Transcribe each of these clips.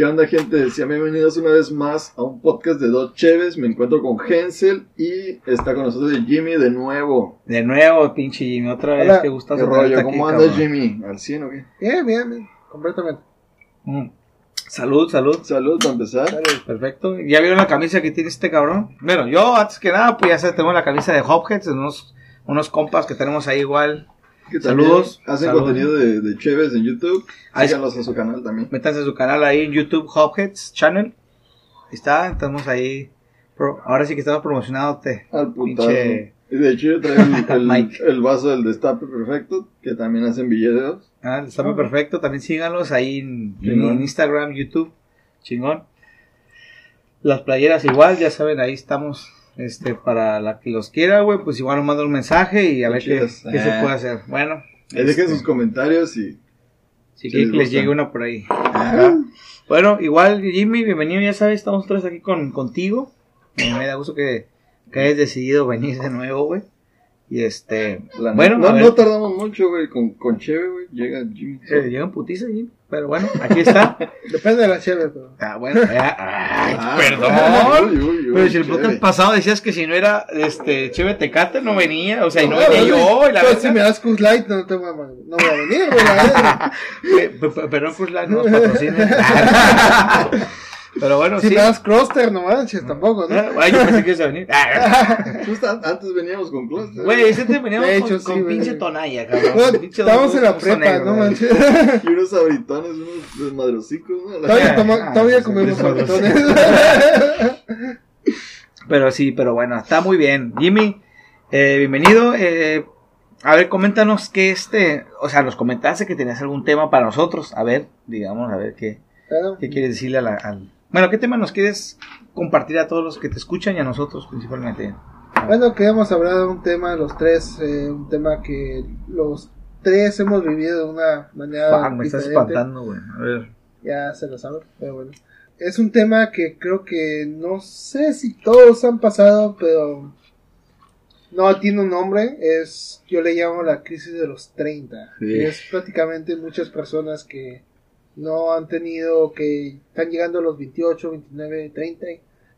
¿Qué onda, gente? Sean bienvenidos una vez más a un podcast de Dos Cheves. Me encuentro con Hensel y está con nosotros Jimmy de nuevo. De nuevo, pinche Jimmy, otra vez. Hola. Qué gusto ¿Qué rollo? ¿Cómo andas, Jimmy? ¿Al 100 o qué? Bien, bien, bien. Completamente. Mm. Salud, salud. Salud, para empezar. Perfecto. ¿Ya vieron la camisa que tiene este cabrón? Bueno, yo, antes que nada, pues ya sé, tengo la camisa de Hopheads, unos, unos compas que tenemos ahí igual. Que Saludos. Hacen Saludos. contenido de, de Cheves en YouTube. Síganlos en su canal también. Métanse a su canal ahí en YouTube, Hopheads Channel. Ahí está, estamos ahí. pro- ahora sí que estamos promocionándote. Al putazo. Pinche- Y de hecho yo traigo el, el- el vaso del Destape Perfecto, que también hacen videos. Ah, está muy perfecto. También síganlos ahí en Instagram, YouTube. Chingón. Las playeras igual, ya saben, ahí estamos. Este, para la que los quiera, güey, pues igual nos manda un mensaje y a ver qué, qué se Ah. puede hacer. Bueno. Ahí dejen este, sus comentarios y Si que les les llegue una por ahí. Ajá. Bueno, igual, Jimmy, bienvenido, ya sabes, estamos tres aquí con, contigo. Eh, me da gusto que, que hayas decidido venir de nuevo, güey. Y este, la bueno, no, no tardamos mucho, güey, con, con Cheve, güey. Llega Jimmy. eh, llega un putiza, Jimmy. Pero bueno, aquí está. Depende de la chévere, pero. Ah, bueno, ya, ay, Ah, perdón. uy, uy, uy, Pero si el Cheve. podcast pasado decías que si no era este Cheve Tecate no venía, o sea, y no No, venía no, yo, y la verdad. si me das Cus Light, no, te voy a, no voy a venir, güey. la verdad. Pe- pe- pe- Pero pues la nos patrocina. Pero bueno, Si sí. me das Croster, no manches, tampoco, ¿no? Ay, yo pensé que ibas a venir. Ah, Justo antes veníamos con Cluster. Güey, ese te veníamos De con, sí, pinche tonalla, cabrón. No, Pinche Estábamos en la prepa, negro, no manches. Y unos abritones, unos desmadrosicos, ¿no? Todavía, toma- Ah, todavía comemos sí, paquetones. Pero sí, pero bueno, está muy bien. Jimmy, eh, bienvenido. Eh, a ver, coméntanos qué este, o sea, nos comentaste que tenías algún tema para nosotros. A ver, digamos, a ver qué, Claro. qué quieres decirle a la, al... Bueno, ¿qué tema nos quieres compartir a todos los que te escuchan y a nosotros principalmente? Bueno, queríamos hablar de un tema, los tres, eh, un tema que los tres hemos vivido de una manera Ah, me estás espantando, güey. A ver. ya se lo saben, pero bueno. Es un tema que creo que no sé si todos han pasado, pero no tiene un nombre, es yo le llamo la crisis de los 30. Sí. que Es prácticamente muchas personas que no han tenido, que están llegando a los 28, 29, 30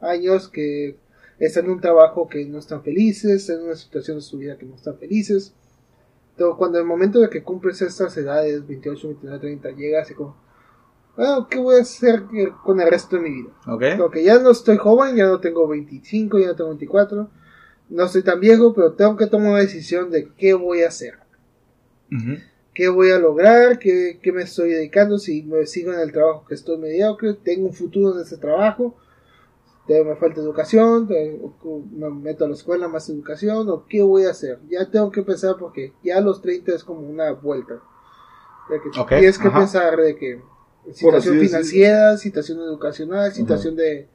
años, que están en un trabajo que no están felices, en una situación de su vida que no están felices. Pero cuando el momento de que cumples estas edades, 28, 29, 30, llegas y como, bueno, ¿qué voy a hacer con el resto de mi vida? ¿Ok? Como que ya no estoy joven, ya no tengo 25, ya no tengo 24, no estoy tan viejo, pero tengo que tomar una decisión de qué voy a hacer. Qué voy a lograr, qué, qué me estoy dedicando, si me sigo en el trabajo que estoy mediocre, tengo un futuro en ese trabajo, me falta educación, me meto a la escuela, más educación, o qué voy a hacer. Ya tengo que pensar porque ya a los 30 es como una vuelta. De que Ok, tienes que ajá. pensar de que situación financiera, situación educacional, situación de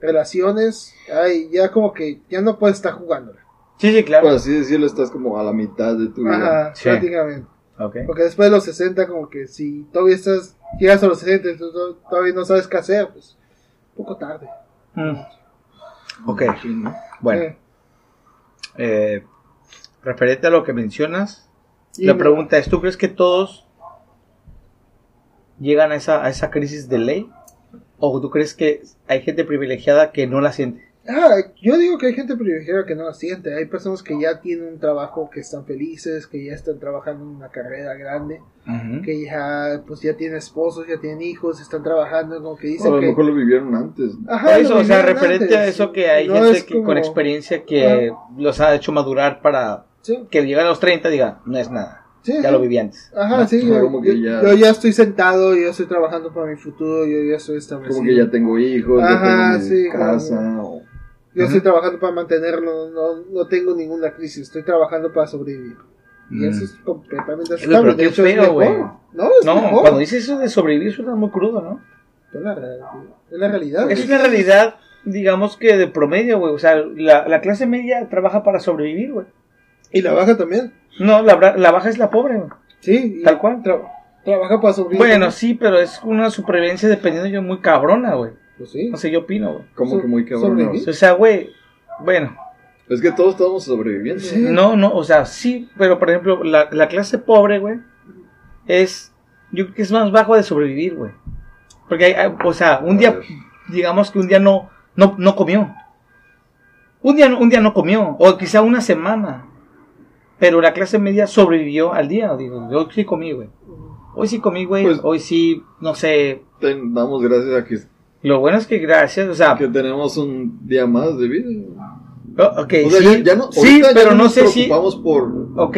relaciones, ay, ya como que ya no puedes estar jugándola. Sí, sí, claro. Por así decirlo, estás como a la mitad de tu vida. Ajá, Sí. prácticamente. Ok. Porque después de los 60, como que si todavía estás, llegas a los 60 y tú to- todavía no sabes qué hacer, pues, un poco tarde. Mm. Ok, bueno. Eh, Eh, referente a lo que mencionas, y la me- pregunta es, ¿tú crees que todos llegan a esa, a esa crisis de ley? ¿O tú crees que hay gente privilegiada que no la siente? Ah, yo digo que hay gente privilegiada que no la siente. Hay personas que ya tienen un trabajo, que están felices, que ya están trabajando en una carrera grande, que ya, pues ya tienen esposos, ya tienen hijos, están trabajando, como que O a dicen lo que... mejor lo vivieron antes. Ajá, Por lo eso, o sea, referente a eso que hay No gente es que, como- con experiencia que los ha hecho madurar para Sí, que llegue a los 30 diga, no es nada, sí, ya sí. lo viví antes. Ajá, ¿no? sí, yo, como que yo- ya- yo ya estoy sentado, yo estoy trabajando para mi futuro, yo ya estoy establecido. Como que ya tengo hijos, Ajá, ya tengo mi sí, casa. o- Yo estoy trabajando para mantenerlo, no, no tengo ninguna crisis, estoy trabajando para sobrevivir. Y Mm. eso es completamente Pero, pero De hecho, es mejor. No, es No, mejor. cuando dices eso de sobrevivir suena muy crudo, ¿no? Es la, realidad, es la realidad. Es una realidad, digamos que de promedio, güey. O sea, la, la clase media trabaja para sobrevivir, güey. Y la baja también. No, la, bra- la baja es la pobre, güey. Sí. y Tal cual. tra- trabaja para sobrevivir. Bueno, sí, pero es una supervivencia dependiendo yo muy cabrona, güey. Pues sí. No sé, yo opino, güey. Como So- que muy cabrón. sobrevivir. O sea, güey, bueno, Es que todos estamos sobreviviendo. Sí. no, no, o sea, sí, pero por ejemplo, la, la clase pobre, güey, es, yo creo que es más bajo de sobrevivir, güey. Porque, hay- hay- o sea, un día, digamos que un día no, no, no comió. Un día, no- un día no comió, o quizá una semana. Pero la clase media sobrevivió al día. Digo, yo sí comí, güey. Hoy sí comí, güey. Pues- Hoy sí, no sé. Te damos gracias a que, Lo bueno es que gracias, o sea, que tenemos un día más de vida. oh, ok, O sea, sí, ya, ya no, sí, ya pero no nos sé si, por ok,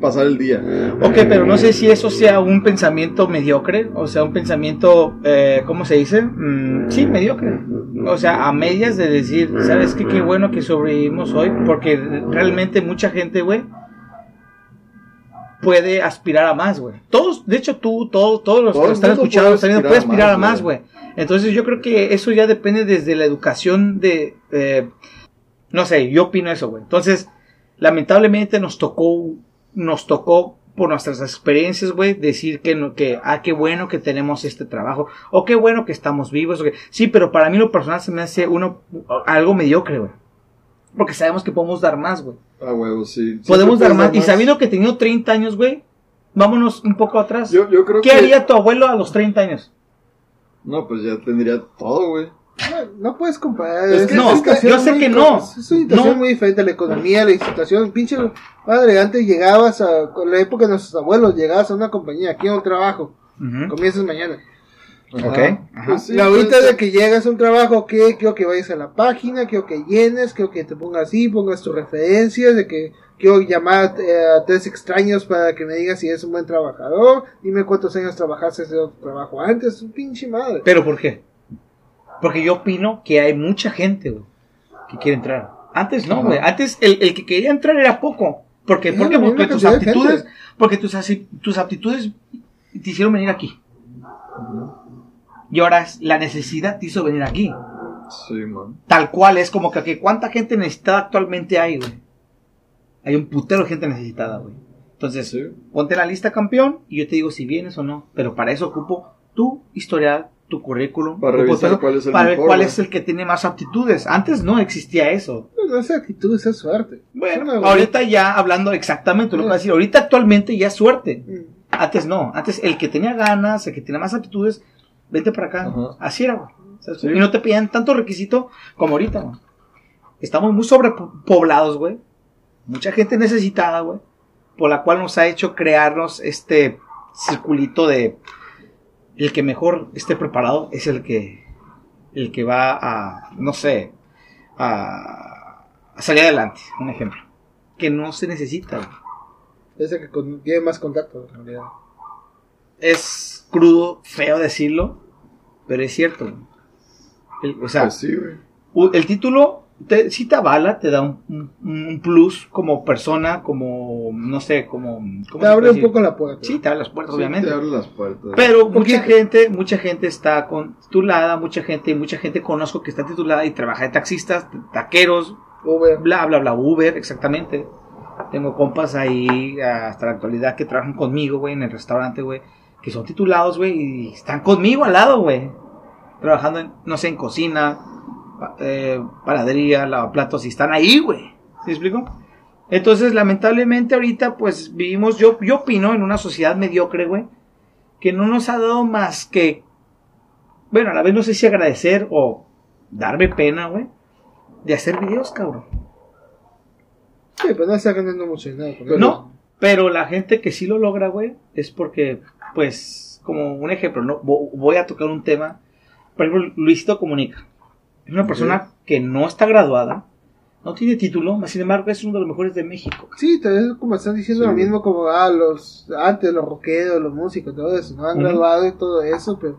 pasar el día. Ok, pero no sé si eso sea un pensamiento mediocre, o sea, un pensamiento, eh, ¿cómo se dice? Mm, sí, mediocre. O sea, a medias de decir, ¿sabes qué? Qué bueno que sobrevivimos hoy, porque realmente mucha gente, güey, puede aspirar a más, güey. Todos, de hecho, tú, todo, todos los Todo que están escuchando, puede aspirar puede aspirar a más, güey. Entonces yo creo que eso ya depende desde la educación de, eh, no sé, yo opino eso, güey. Entonces, lamentablemente nos tocó, nos tocó por nuestras experiencias, güey, decir que, no, que, ah, qué bueno que tenemos este trabajo, o qué bueno que estamos vivos, o que, sí, pero para mí lo personal se me hace uno, algo mediocre, güey. Porque sabemos que podemos dar más, güey. Ah, huevo, sí. Podemos dar puedes más. Y sabiendo que teniendo 30 años, güey, vámonos un poco atrás. Yo, yo creo ¿Qué que. haría tu abuelo a los 30 años? No, pues ya tendría todo, güey. No, no puedes comparar. Es que- no, situación yo sé muy que no. Es una situación No. muy diferente. La economía, la situación. Pinche madre, antes llegabas a. Con la época de nuestros abuelos, llegabas a una compañía, aquí a un trabajo. Comienzas mañana. Ajá. Ok, ajá. Pues sí, y ahorita de que llegas a un trabajo, que quiero que vayas a la página, quiero que llenes, quiero que te pongas así, pongas tus referencias, de que quiero llamar eh, a tres extraños para que me digas si eres un buen trabajador, dime cuántos años trabajaste ese otro trabajo antes, pinche madre. ¿Pero por qué? Porque yo opino que hay mucha gente, güey, que quiere entrar. Antes no, güey. Antes el, el que quería entrar era poco. ¿Por qué? Era Porque, la misma porque tus aptitudes, porque tus, tus aptitudes te hicieron venir aquí. Y ahora es- la necesidad te hizo venir aquí. Sí, man. Tal cual es como que, que ¿cuánta gente necesitada actualmente hay, güey? Hay un putero de gente necesitada, güey. Entonces, Sí. ponte la lista campeón y yo te digo si vienes o no. Pero para eso ocupo tu historial, tu currículum. Para revisar todo, cuál es el para ver cuál es el que tiene más aptitudes. Antes no existía eso. Pues no es actitud, es suerte. Bueno, Es ahorita ya hablando exactamente lo que voy a decir. Ahorita actualmente ya es suerte. Mm. Antes no. Antes el que tenía ganas, el que tenía más aptitudes, vente para acá. Ajá. Así era, güey. Y no te pedían tanto requisito como ahorita, güey. Estamos muy sobrepoblados, güey. Mucha gente necesitada, güey. Por la cual nos ha hecho crearnos este circulito de el que mejor esté preparado es el que el que va a no sé a, a salir adelante un ejemplo que no se necesita güey. Es el que con- tiene más contacto, en realidad. es crudo feo decirlo pero es cierto. El- o sea Pues sí, el título te, sí te avala te da un, un- un plus como persona como no sé como ¿cómo Te abre un poco la puerta. sí te abre las puertas Sí, obviamente te abre las puertas. Pero mucha gente, mucha gente está con, titulada, mucha gente, mucha gente conozco que está titulada y trabaja de taxistas, taqueros, Uber. bla, bla, bla, Uber, exactamente. Tengo compas ahí hasta la actualidad que trabajan conmigo, güey, en el restaurante, güey, que son titulados, güey, y están conmigo al lado, güey. Trabajando, en, no sé, en cocina, eh, panadería, lavaplatos, y están ahí, güey. ¿Sí me explico? Entonces, lamentablemente, ahorita, pues, vivimos, yo, yo opino, en una sociedad mediocre, güey, que no nos ha dado más que, bueno, a la vez no sé si agradecer o darme pena, güey, de hacer videos, cabrón. Sí, pero no está ganando mucho dinero. No, pero la gente que sí lo logra, güey, es porque, pues, como un ejemplo, no Vo- voy a tocar un tema. Por ejemplo, Luisito Comunica. Es una persona que no está graduada, no tiene título, mas sin embargo es uno de los mejores de México. Sí, tal vez como están diciendo Sí. lo mismo como ah, los antes los rockeros, los músicos, todo eso, no han graduado y todo eso, pero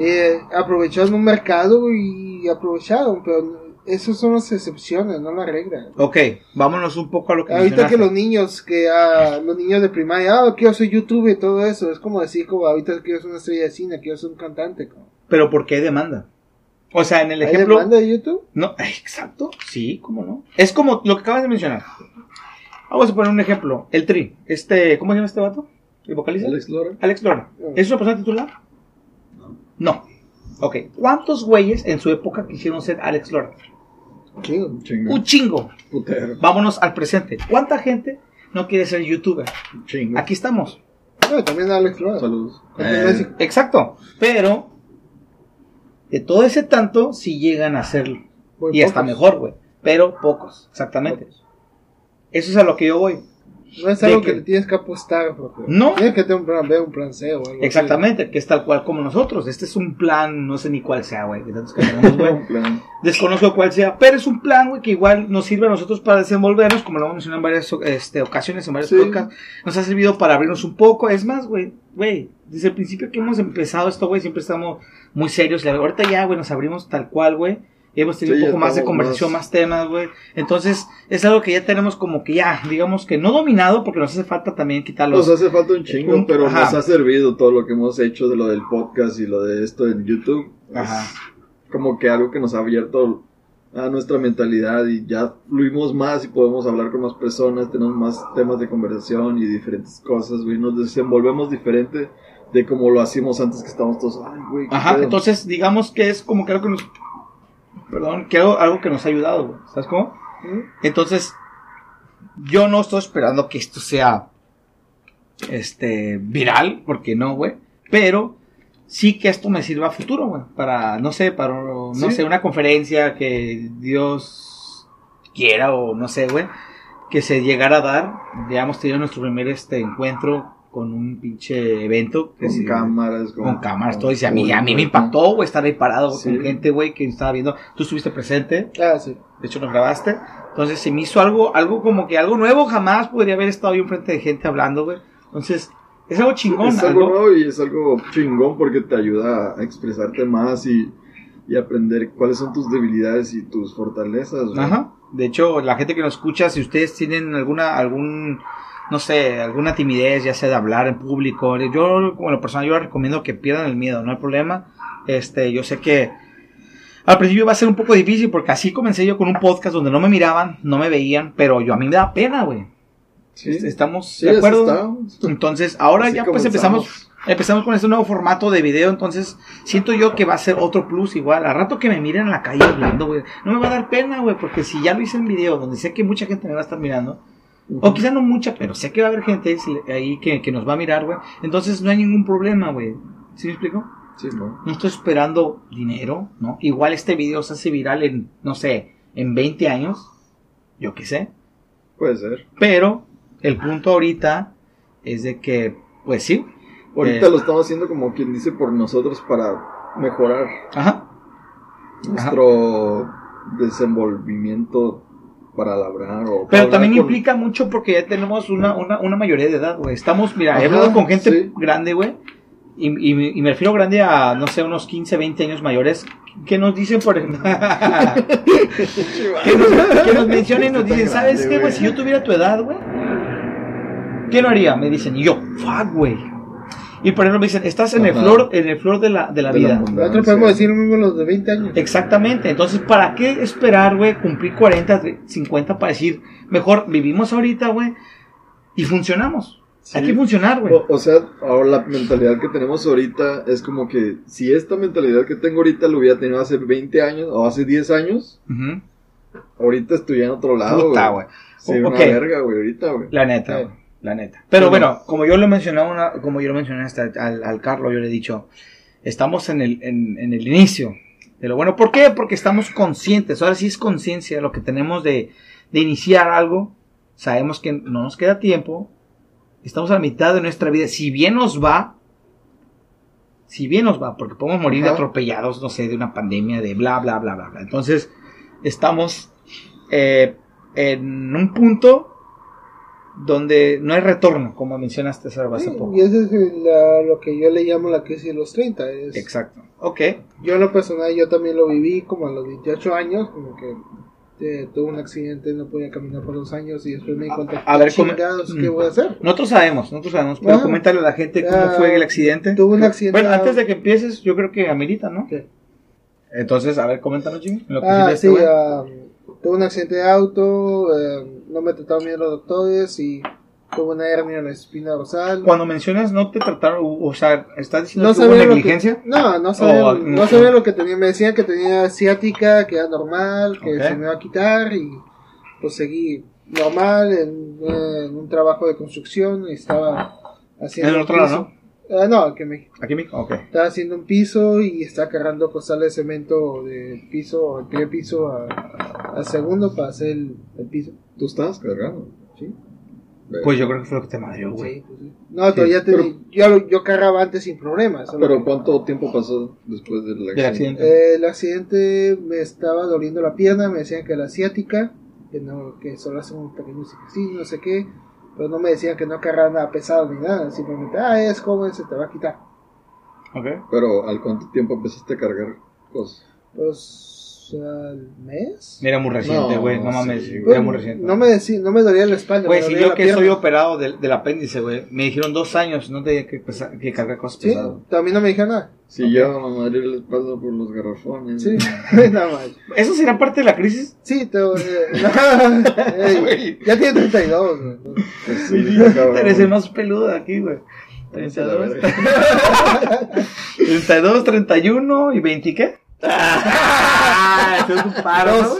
eh, aprovecharon un mercado y aprovecharon, pero esas son las excepciones, no la regla. Ok, vámonos un poco a lo que Ahorita que los niños, que ah, los niños de primaria, ah, quiero ser youtuber y todo eso, es como decir como ahorita quiero ser una estrella de cine, quiero ser un cantante. como. Pero ¿por qué demanda? O sea, en el ¿Hay ejemplo... demanda de YouTube? No, exacto, sí, cómo no. Es como lo que acabas de mencionar. Vamos a poner un ejemplo. El Tri, este, ¿cómo se llama este vato? ¿El vocalista? Alex Lora. Alex Lora. ¿Es una persona titular? No. Ok. ¿Cuántos güeyes en su época quisieron ser Alex Lora? Chingo. Un chingo. Putero. Vámonos al presente. ¿Cuánta gente no quiere ser youtuber? Chingo. Aquí estamos. No, también Alex Lora. Saludos. México. Exacto. Pero De todo ese tanto, sí llegan a hacerlo. Muy y hasta pocos. mejor, güey. Pero pocos, exactamente. Eso es a lo que yo voy. No es algo que- que le tienes que apostar. porque No. Tienes que tener un plan B, un plan C o algo así. Exactamente, que es tal cual como nosotros. Este es un plan, no sé ni cuál sea, güey. Desconozco cuál sea, pero es un plan, güey, que igual nos sirve a nosotros para desenvolvernos, como lo hemos mencionado en varias este, ocasiones, en varios Sí. podcasts. Nos ha servido para abrirnos un poco. Es más, güey, güey, desde el principio que hemos empezado esto, güey, siempre estamos muy serios. Y ahorita ya, güey, nos abrimos tal cual, güey. Y hemos tenido Sí, un poco más de conversación, más- más temas, güey. Entonces, es algo que ya tenemos como que ya, digamos que no dominado, porque nos hace falta también quitarlos. Nos hace falta un chingo, Un- pero ajá. nos ha servido todo lo que hemos hecho de lo del podcast y lo de esto en YouTube. Ajá. Es como que algo que nos ha abierto a nuestra mentalidad y ya fluimos más y podemos hablar con más personas, tenemos más temas de conversación y diferentes cosas, güey. Nos desenvolvemos diferente de como lo hacíamos antes que estábamos todos, ay, güey. Ajá, pedo". entonces digamos que es como que algo que nos... Perdón, que algo, algo que nos ha ayudado, güey. ¿Sabes cómo? Entonces, yo no estoy esperando que esto sea este viral, porque no, güey. Pero sí que esto me sirva a futuro, güey. Para, no sé, para, no Sí. sé, una conferencia que Dios quiera o no sé, güey. Que se llegara a dar. Ya hemos tenido nuestro primer este encuentro con un pinche evento. que con sí, cámaras, con cámaras, todo. Y a mí, a mí me impactó, güey, estar ahí parado Sí. con gente, güey, que estaba viendo. Tú estuviste presente. Ah, sí. De hecho, nos grabaste. Entonces se me hizo algo, algo como que algo nuevo. Jamás podría haber estado yo enfrente de gente hablando, güey. Entonces, es algo chingón. Es algo algo- nuevo y es algo chingón porque te ayuda a expresarte más y, y aprender cuáles son tus debilidades y tus fortalezas. güey. Ajá. De hecho, la gente que nos escucha, si ustedes tienen alguna, algún, no sé, alguna timidez, ya sea de hablar en público, yo, como la persona, yo les recomiendo que pierdan el miedo, no hay problema. Este, yo sé que al principio va a ser un poco difícil porque así comencé yo con un podcast donde no me miraban, no me veían, pero yo a mí me da pena, güey. Sí, Estamos sí, de acuerdo. Entonces, ahora Así ya pues comenzamos. empezamos empezamos con este nuevo formato de video, entonces siento yo que va a ser otro plus igual. A rato que me miren en la calle hablando, güey, no me va a dar pena, güey, porque si ya lo hice en video, donde sé que mucha gente me va a estar mirando, o quizá no mucha, pero sé que va a haber gente ahí que, que nos va a mirar, güey, entonces no hay ningún problema, güey. ¿Sí me explico? Sí, ¿no? No estoy esperando dinero, ¿no? Igual este video se hace viral en, no sé, en 20 años, yo qué sé. Puede ser. Pero el punto ahorita es de que, pues sí. Ahorita eh, lo estamos haciendo como quien dice por nosotros para mejorar Ajá. nuestro desenvolvimiento para labrar o para Pero también con- implica mucho porque ya tenemos una, una, una mayoría de edad, güey. Estamos, mira, he hablado con gente sí. grande, güey. Y, y, y me refiero grande a, no sé, unos 15, 20 años mayores. Que nos dicen, por ejemplo. que, nos, que nos mencionen y nos dicen, ¿sabes qué, güey? güey. Si yo tuviera tu edad, güey. ¿Qué no haría? Me dicen. Y yo, fuck, güey. Y por ejemplo me dicen, estás en el flor, en el flor de la, de la De vida. Nosotros podemos decir lo mismo los de 20 años. Exactamente, entonces, ¿para qué esperar, güey, cumplir 40, 50 para decir, mejor vivimos ahorita, güey, y funcionamos? Sí. Hay que funcionar, güey. O, o sea, ahora la mentalidad que tenemos ahorita es como que si esta mentalidad que tengo ahorita lo hubiera tenido hace 20 años o hace 10 años, ahorita estuviera en otro lado, güey. Sí, Ok. una verga, güey, ahorita, güey. La neta, Sí. güey, la neta. Pero bueno, como yo lo mencionaba, una, como yo lo mencioné hasta al, al Carlos, yo le he dicho, estamos en el, en, en el inicio de lo bueno. ¿Por qué? Porque estamos conscientes, ahora sí es conciencia lo que tenemos de, de iniciar algo. Sabemos que no nos queda tiempo, estamos a la mitad de nuestra vida. Si bien nos va, si bien nos va, porque podemos morir Ajá. atropellados, no sé, de una pandemia, de bla, bla, bla, bla, bla. Entonces, estamos eh, en un punto donde no hay retorno, como mencionaste hace poco. y eso es la- lo que yo le llamo la crisis de los 30. Es, Exacto. Ok. Yo en lo personal, yo también lo viví como a los 28 años, como que eh, tuve un accidente, no podía caminar por dos años y después me di A- a ver, ¿qué chingados, ¿qué Mm. voy a hacer? Nosotros sabemos, nosotros sabemos, pero Ah. coméntale a la gente cómo Ah, fue el accidente. Tuve un accidente. Bueno, antes de que empieces, yo creo que amerita, ¿no? Sí. Entonces, a ver, coméntanos, Jimmy. lo que Ah, sí, este tuve un accidente de auto, eh, no me trataron bien los doctores y tuve una hernia en la espina dorsal. Cuando mencionas no te trataron, o sea, ¿estás diciendo No que hubo negligencia? que, no, no sabía, no sabía lo que tenía. Me decían que tenía ciática, que era normal, que se me iba a quitar y pues seguí normal en, en un trabajo de construcción y estaba haciendo En el otro lado. ¿no? Ah, no, aquí en México. Aquí en México. Ok. Está haciendo un piso y está cargando costales de cemento de piso, el primer piso a- al segundo para hacer el, el piso. Tú estabas cargando, ¿sí? Pues yo creo que fue lo que te madrió, güey. Sí, pues sí. No, todavía te, pero- yo, yo cargaba antes sin problemas. Pero que- ¿cuánto tiempo pasó después del accidente? Del accidente. Eh, el accidente me estaba doliendo la pierna, me decían que era asiática, que no, que solo hacen un pequeño no sé qué, pero no me decían que no cargaba nada pesado ni nada, simplemente, ah, es joven, se te va a quitar. Ok. Pero ¿al cuánto tiempo empezaste a cargar cosas? Pues al mes. Era muy reciente, güey. No, sí, mames. era Pues, muy reciente. no me decí- no me dolía la espalda. Güey, si dolía yo que pierna. soy operado del, del apéndice, güey, me dijeron dos años, no tenía que, pesa- que cargar cosas Sí, pesadas. también no me dijeron nada. Si yo me madre la espalda por los garrafones. Sí, nada más. ¿Eso será parte de la crisis? Sí, te, eh, Ey, ya tiene 32. güey. Pues sí, cabrón. Eres el más peludo de aquí, güey. Váyanse a la 32, verga. 32, 31 y 20, ¿qué? Es un paro. ¿no?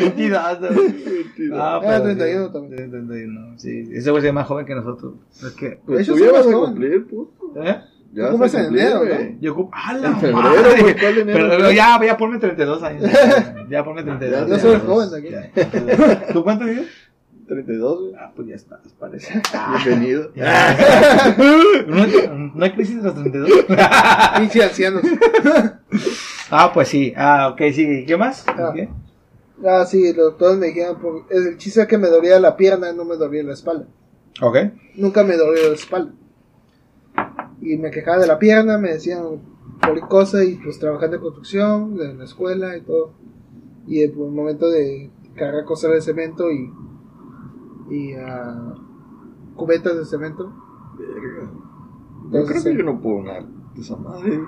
22, ¿no? Ah, Ah, pero 31 sí. también. 31, sí. Ese güey es más joven que nosotros. Es que, Pues tú ya vas vas a cumplir, puto. ¿eh? Ya cumples a en cumplir, enero, güey. Yo ocupo. ¡Ah, la En febrero, madre! ¿cuál enero? Pero ya, ya ponme 32 años. Ya ponme 32. Ya No soy joven aquí. Ya. ¿Tú cuánto dices? 32, güey. Ah, pues ya está, parece. Bienvenido. ¿No, no hay crisis de los 32? Pinche ancianos. Ah, pues sí. Ah, ok, sí. ¿Qué más? Ah. Ah, sí, los doctores me dijeron, por- el chiste es que me dolía la pierna, no me dolía la espalda. Ok. Nunca me dolió la espalda. Y me quejaba de la pierna, me decían cualquier cosa y pues trabajando en construcción, en la escuela y todo. Y el, momento de cargar cosas de cemento y, y ah, cubetas de cemento. Verga. Yo Entonces, creo que yo no puedo nada de esa madre.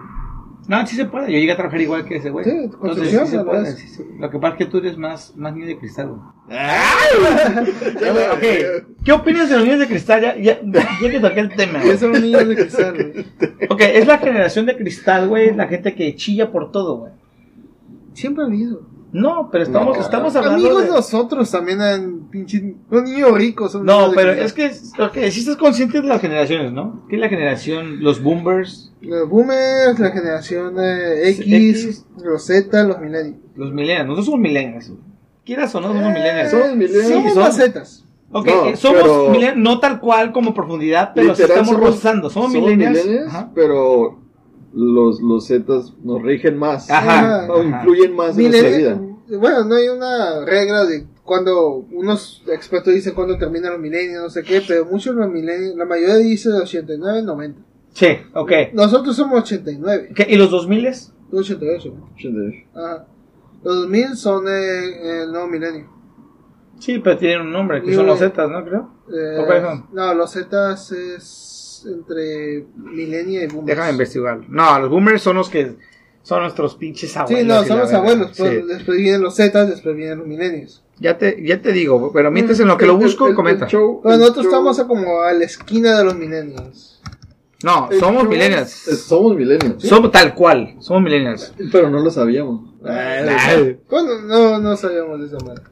No, sí se puede. Yo llegué a trabajar igual que ese güey. Sí, Entonces, sí se puede. sí, sí. Lo que pasa es que tú eres más, más niño de cristal, güey. Ya, güey, Ok. ¿Qué opinas de los niños de cristal? Ya, ya, ya que toqué el tema. son niños de cristal, güey. Ok, es la generación de cristal, güey. La gente que chilla por todo, güey. Siempre ha habido. No, pero estamos, No. estamos hablando Amigos de... nosotros también han pinche. Son niños ricos. Son No, pero es que, ok, si estás consciente de las generaciones, ¿no? Que es la generación, los boomers, Los boomers, la generación eh, X, X. los Z, los millennials. los millennials. Nosotros somos millennials. Quieras o no, somos millennials. Somos millennials. Sí, Somos Zetas. Ok, No, eh, somos pero- millennials, no tal cual como profundidad, pero estamos rozando. Somos, millennials. Ajá. pero los, los Zetas nos rigen más. Ajá. O influyen más en nuestra vida. Millennial- Bueno, no hay una regla de cuando unos expertos dicen cuándo terminan los milenios, no sé qué, pero muchos los milenios, la mayoría dice 89, 90. Sí, ok. Nosotros somos 89, ¿Qué, ¿Y los 2000 tú 88. ¿no? Chende. Ajá. Los 2000 son eh, el nuevo milenio. Sí, pero tienen un nombre, que son los. Zetas, ¿no? Creo. Eh, no, los Zetas es entre milenio y boomers. Déjame investigarlo. No, los boomers son los que son nuestros pinches abuelos. Sí, no, son los abuelos, Sí. después vienen los Zetas, después vienen los milenios. Ya te, ya te digo, pero mientras en lo que lo busco, el- el comenta. show- Bueno, nosotros show- estamos como a la esquina de los milenios. No, el somos millennials. Somos millennials. Somos tal cual, somos millennials. Pero no lo sabíamos. Bueno, no, no sabíamos de esa manera.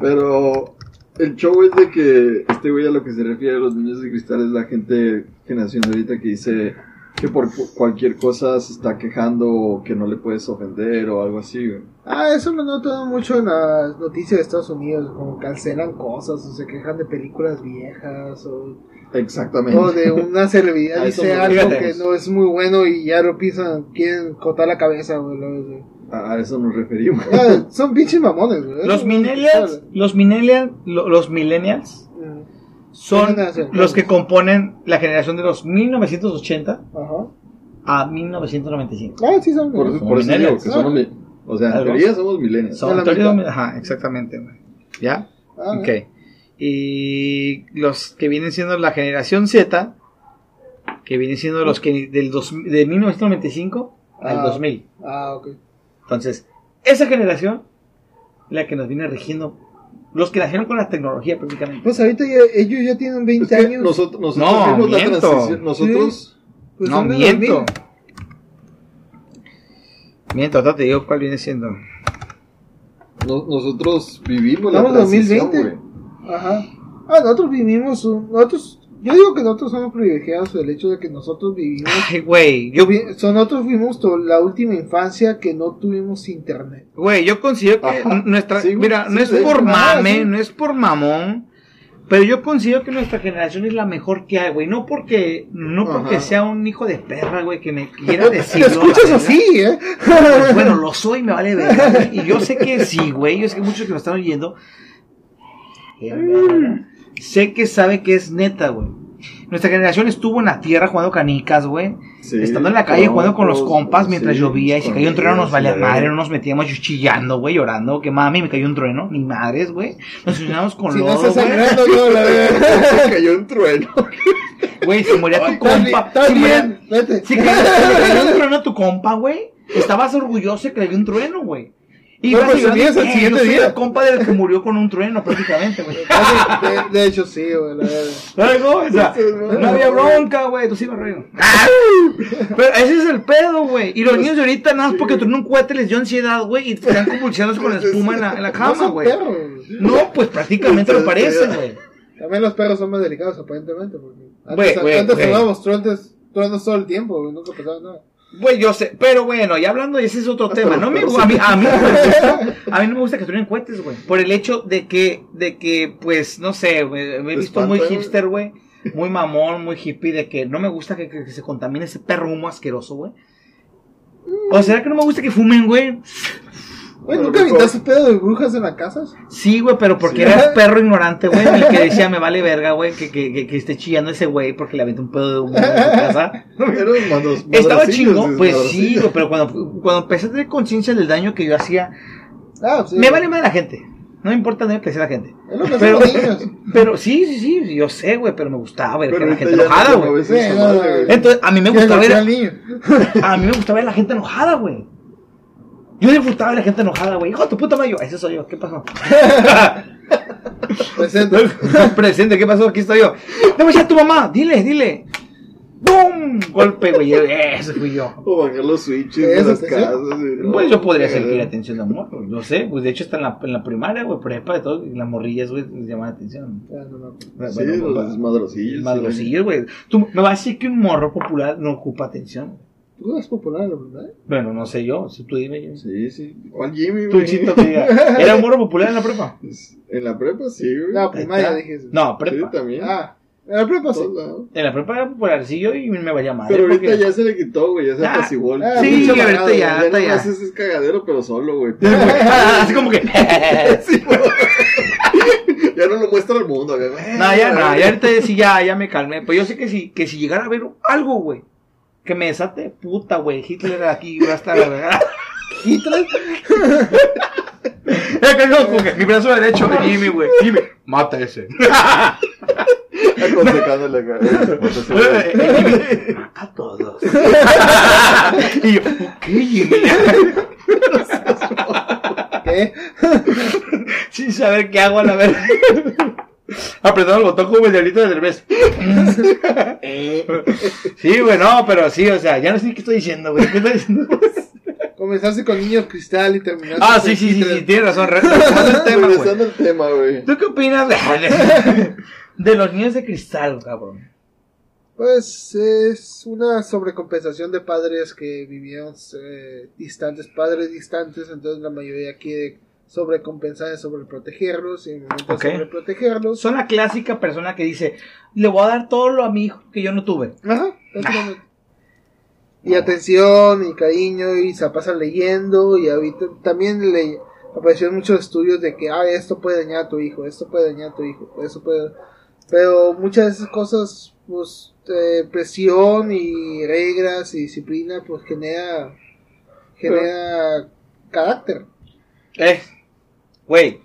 Pero el show es de que este güey a lo que se refiere a los niños de cristal es la gente generación de ahorita que dice que por cu- cualquier cosa se está quejando o que no le puedes ofender o algo así, güey. Ah, eso lo noto mucho en las noticias de Estados Unidos, como cancelan cosas o se quejan de películas viejas o, Exactamente. o de una celebridad dice algo fíjate. que no es muy bueno y ya lo piensan, quieren cortar la cabeza, güey. A eso nos referimos. Ah, son pinches mamones, güey. Los millennials, los millennials, lo- los millennials Mm, son los que componen la generación de los 1980 Ajá. a 1995. Ah, sí, son. Por, por eso digo millennials, que ¿no? somos O sea, en teoría somos mitad. ajá, exactamente. ¿Ya? Ah, Ok. Y los que vienen siendo la generación Z, que vienen siendo los que del dos, de 1995 al Ah. 2000. Ah, ok. Entonces, esa generación, la que nos viene rigiendo, los que nacieron con la tecnología prácticamente. Pues ahorita ya- ellos ya tienen 20 Es que años. nosotros, nosotros No, vimos la miento. transición. Nosotros, Pues no, miento. 2000. Miento, ahorita te digo cuál viene siendo. no- nosotros vivimos Estamos la en transición, 2020. güey. Ajá. Ah, nosotros vivimos, un- nosotros Yo digo que nosotros somos privilegiados del hecho de que nosotros vivimos. Ay, güey, yo, nosotros fuimos la última infancia que no tuvimos internet. güey, yo considero que Ajá. nuestra, Sí, mira, sí, no es por mame, no es por mamón, pero yo considero que nuestra generación es la mejor que hay, güey, no porque, no porque Ajá. sea un hijo de perra, güey, que me quiera decirlo. Te escuchas así, ¿eh? Pues, bueno, lo soy, me vale ver. Y yo sé que sí, güey. Yo sé que muchos que me están oyendo. Sé que sabe que es neta, güey. Nuestra generación estuvo en la tierra jugando canicas, güey. Sí, Estando en la calle jugando con los compas mientras sí, llovía y si cayó un trueno nos valía madre, no nos metíamos chillando, güey, llorando, que mami me cayó un trueno, ni madres, güey. Nos unamos con Si no lodo, está güey. sangrando yo, la verdad. Se cayó un trueno. Güey, si moría tu compa, moría, bien, vete. Si cayó, si cayó un trueno a tu compa, güey, estabas orgulloso de que le dio un trueno, güey. Y No, pues, al "Eh, siguiente día". el compa del que murió con un trueno, prácticamente, güey. De, de hecho, sí, güey. Luego, o sea, no había bronca, güey, tú sí me río. Pero ese es el pedo, güey. Y los niños de ahorita, nada más porque tuvieron un cohete les dio ansiedad, güey, y están convulsionados con la espuma en la, en la No cama, güey. perros. No, pues prácticamente lo parece, güey. También los perros son más delicados, aparentemente. Porque antes truenos, truenos todo el tiempo, güey, nunca pasaba nada. Güey, yo sé, pero bueno, ya hablando de ese es otro tema. No me, a, mí, a, mí no me gusta, a mí no me gusta que truenen cohetes, güey. Por el hecho de que, de que, pues, no sé, me he visto muy hipster, güey. Muy mamón, muy hippie, de que no me gusta que, que- que se contamine ese perro humo asqueroso, güey. ¿O será que no me gusta que fumen, güey? Güey, Bueno, ¿nunca aventaste pedo de brujas en las casas? Sí, güey, pero porque Sí. era perro ignorante, güey, el que decía, me vale verga, güey, que, que, que, que esté chillando ese güey porque le aventé un pedo de humo en su casa. Manos- Estaba chingón, pues sí, güey, pero cuando, cuando empecé a tener conciencia del daño que yo hacía, Ah, sí. me vale más la gente. No me importa el daño que hacía la gente. Es lo que hacen Pero, los niños. pero sí, sí, sí, yo sé, güey, pero me gustaba ver Pero que la gente enojada, no güey. no. Entonces, a mí me gustaba ver, a mí me gustaba ver la gente enojada, güey. Yo disfrutaba de la gente enojada, güey. Hijo de tu puta madre, yo, ese soy yo, ¿qué pasó? Presente. Presente, ¿qué pasó? Aquí estoy yo. No me a tu mamá, dile, dile. ¡Bum! Golpe, güey. Ese fui yo. O bajar los switches ¿Qué de las casas. y- Pues yo podría ser que la atención de amor, güey. no sé, pues de hecho está en la, en la primaria, güey, prepa y todo, y las morrillas, güey, les llaman la atención. Ah, no, no. Bueno, Sí, bueno, los madrocillos. madrocillos, güey. Tú me vas a decir que un morro popular no ocupa atención. Tú eres popular, la verdad. Bueno, no sé yo, si tú dime. Yo. Sí, sí. ¿Cuál Jimmy, Tú, güey? chito, que diga, ¿Era un morro popular en la prepa? En la prepa sí, güey. No, primaria dije eso. No, Sí, prepa. también. Ah, en la prepa sí. En la prepa era popularcillo y me valía madre. Pero ahorita porque- ya se le quitó, güey. Ya se Ah, apaciguó. el- ah, Sí, ahorita ya, Ya no ya. haces es cagadero, pero solo, güey. Así como que. Sí, ya no lo muestra al mundo, güey. No, ya no, ya ahorita sí, ya, ya me calmé. Pues yo sé que si, que si llegara a ver algo, güey, que me desate, puta, güey, Hitler aquí va a estar, la verdad. Hitler. Es que no, como que mi brazo derecho, Jimmy, güey, Jimmy, mata ese. Eh, eh, Jimmy, mata a todos. y yo, ¿por qué, Jimmy? ¿Qué? Sin saber qué hago a la verdad. Apretando el botón como el diablito de Derbez. Sí, güey, no, pero sí, o sea, ya no sé qué estoy diciendo, güey. ¿Qué estoy diciendo? Comenzaste con niños cristal y terminaste Ah, sí, sí, sí, sí, tienes razón. re- Regresando al tema, güey. Regresando al tema, güey. ¿Tú qué opinas de, de los niños de cristal, cabrón? Pues es una sobrecompensación de padres que vivieron eh, distantes, padres distantes, entonces la mayoría quiere sobrecompensar y sobreprotegerlos y en el momento Ok. de sobreprotegerlos. Son la clásica persona que dice, le voy a dar todo lo a mi hijo que yo no tuve. Ajá. Y atención y cariño y se pasan leyendo y ahorita también le aparecieron muchos estudios de que ah, esto puede dañar a tu hijo, esto puede dañar a tu hijo, eso puede... Pero muchas de esas cosas, pues, eh, presión y reglas y disciplina, pues genera, genera carácter. Eh, güey,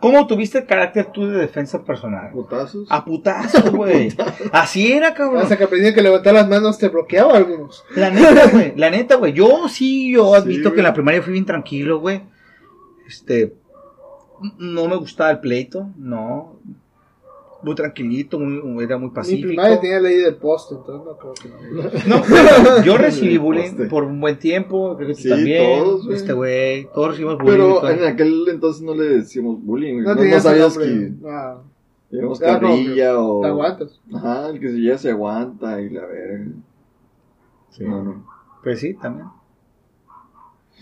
¿cómo tuviste el carácter tú de defensa personal? Putazos. A putazos, güey. Así era, cabrón. Hasta que aprendí que levantar las manos te bloqueaba algunos. La neta, güey. La neta, güey. Yo sí, yo Sí, admito que en la primaria fui bien tranquilo, güey. Este. No me gustaba el pleito, no. Muy tranquilito, muy, era muy Mi pacífico. primaria tenía ley del poste, entonces no creo que no. No, yo recibí bullying por un buen tiempo, creo que tú Sí, también. todos, este güey, todos recibimos bullying. Pero en aquel entonces no le decíamos bullying. No, no sabías nombre. que Ah. Digamos Ah, no, carrilla o. Te aguantas. Ajá, el que se ya se aguanta y la verga. Sí. No, no. Pues sí, también.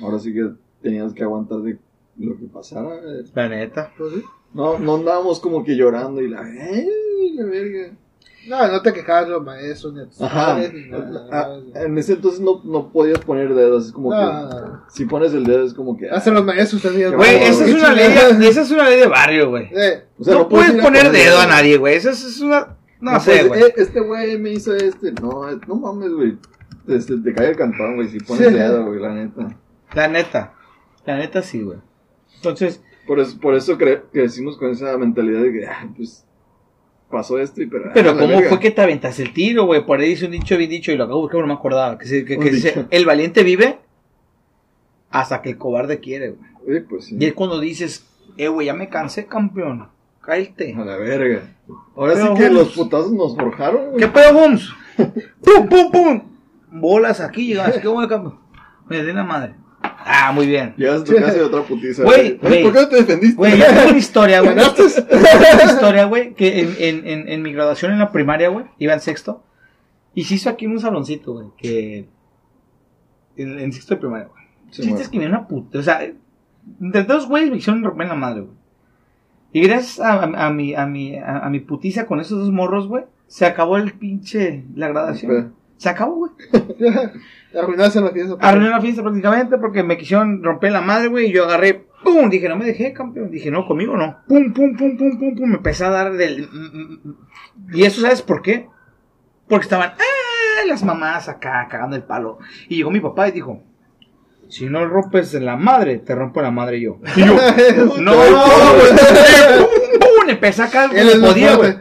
Ahora sí que tenías que aguantar de lo que pasara. eh. La neta. Pues sí. No, no andábamos como que llorando y la, ¡ay, la verga! No, no te quejabas de los maestros ni a tus Ajá. padres ni nada. Ah, nada. en ese entonces no, no podías poner dedos, es como No, que no, no. si pones el dedo es como que Hasta los maestros también. Güey, esa es una ley, esa es una ley de barrio, güey. Eh, o sea, no, puedes poner poner dedo a nadie, güey. Esa es, una. No, No sé, puedes, güey. "Eh, este güey me hizo este, no, eh, no mames, güey. Te, te, te cae el cantón, güey, si pones Sí. dedo, güey, la neta. La neta. La neta sí, güey. Entonces, Por eso, por eso cre- crecimos con esa mentalidad de que, ah, pues, pasó esto y pero... pero ah, ¿cómo verga. fue que te aventaste el tiro, güey? Por ahí dice un dicho bien dicho y lo acabo de buscar, no me acordaba. Que, se- que- que dice, el valiente vive hasta que el cobarde quiere, güey. Sí, pues sí. Y es cuando dices, eh, güey, ya me cansé, campeón. Cállate. A la verga. Ahora Pero, sí que Holmes. los putazos nos forjaron, güey. ¿Qué pedo, Holmes? ¡Pum, pum, pum! Bolas aquí, llegas, qué bueno, campeón. Me den la madre. Ah, muy bien. Llegas a tu casa y otra putiza. Güey, ¿Por qué no te defendiste? Güey, yo tengo una historia, güey. ¿Ganaste? Tengo una historia, güey, que en, en, en, en mi graduación en la primaria, güey, iba en sexto. Y se hizo aquí en un saloncito, güey, que... En, en sexto de primaria, güey. Sí, chiste es que me dio una puta. O sea, entre dos güeyes me hicieron romper la madre, güey. Y gracias a, a, a mi, a, mi, a, a mi putiza con esos dos morros, güey, se acabó el pinche. La graduación. Ok. Se acabó, güey. Arruinaste la fiesta. Arruiné la fiesta prácticamente porque me quisieron romper la madre, güey. Y yo agarré, pum, dije, no me dejé, campeón. Dije, no, conmigo no. Pum, pum, pum, pum, pum, pum. Me empecé a dar del. Y eso, ¿sabes por qué? Porque estaban, ¡ah! Las mamás acá cagando el palo. Y llegó mi papá y dijo, si no rompes la madre, te rompo la madre yo. Y yo, no, güey. Pum, Empecé acá como podía, güey.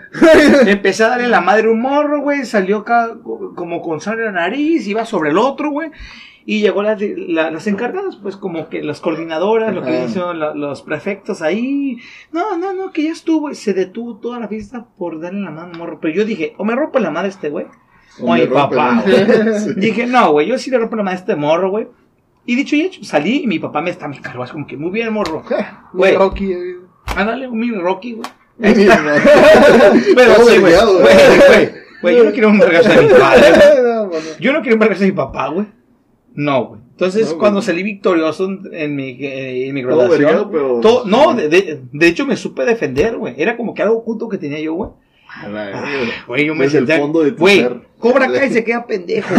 Empecé a darle la madre un morro, güey. Salió acá co- como con sangre en la nariz, iba sobre el otro, güey. Y llegó las, la- las encargadas, pues como que las coordinadoras, lo que hicieron la- los prefectos ahí. No, no, no, que ya estuvo. y Se detuvo toda la fiesta por darle la mano morro. Pero yo dije, o me rompe la madre este güey. O rompe papá, la- güey. Sí. Dije, no, güey, yo sí le rompo la madre a este morro, güey. Y dicho y hecho, salí y mi papá me está, me cargó, es como que muy bien, morro. Güey, eh. Ándale, un mini Rocky, güey. Pero Todo sí, güey. Güey, yo no quiero un vergazo de mi padre. No. Yo no quiero un vergazo de mi papá, güey. No, güey. Entonces, No, cuando salí victorioso en, mi, eh, en mi Todo graduación. vergueado, pero- todo- no, de, de, de hecho me supe defender, güey. Era como que algo oculto que tenía yo, güey. A la verga. Güey, yo me sentía- Güey. Cobra Kai se queda pendejo,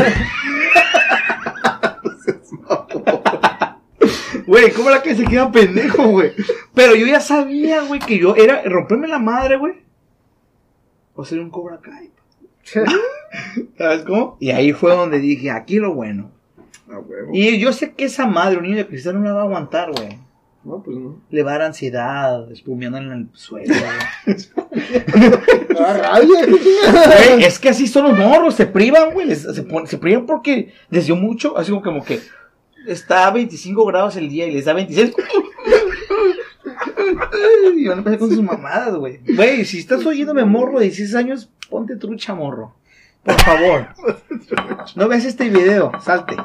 güey. Güey, Cobra Kai se queda pendejo, güey. Pero yo ya sabía, güey, que yo era romperme la madre, güey. O ser un Cobra Kai. ¿Sabes cómo? Y ahí fue donde dije, aquí lo bueno. Y yo sé que esa madre, un niño de cristal, no la va a aguantar, güey. No, pues no. Le va a dar ansiedad, espumeando en el suelo, güey. Ah, es que así son los morros, se privan, güey. Se, se privan porque les dio mucho, así como, como que está a 25 grados el día y les da 26. Y van a empezar con sus mamadas, güey. Güey, si estás oyéndome morro de 16 años, ponte trucha, morro. Por favor. No ves este video, salte.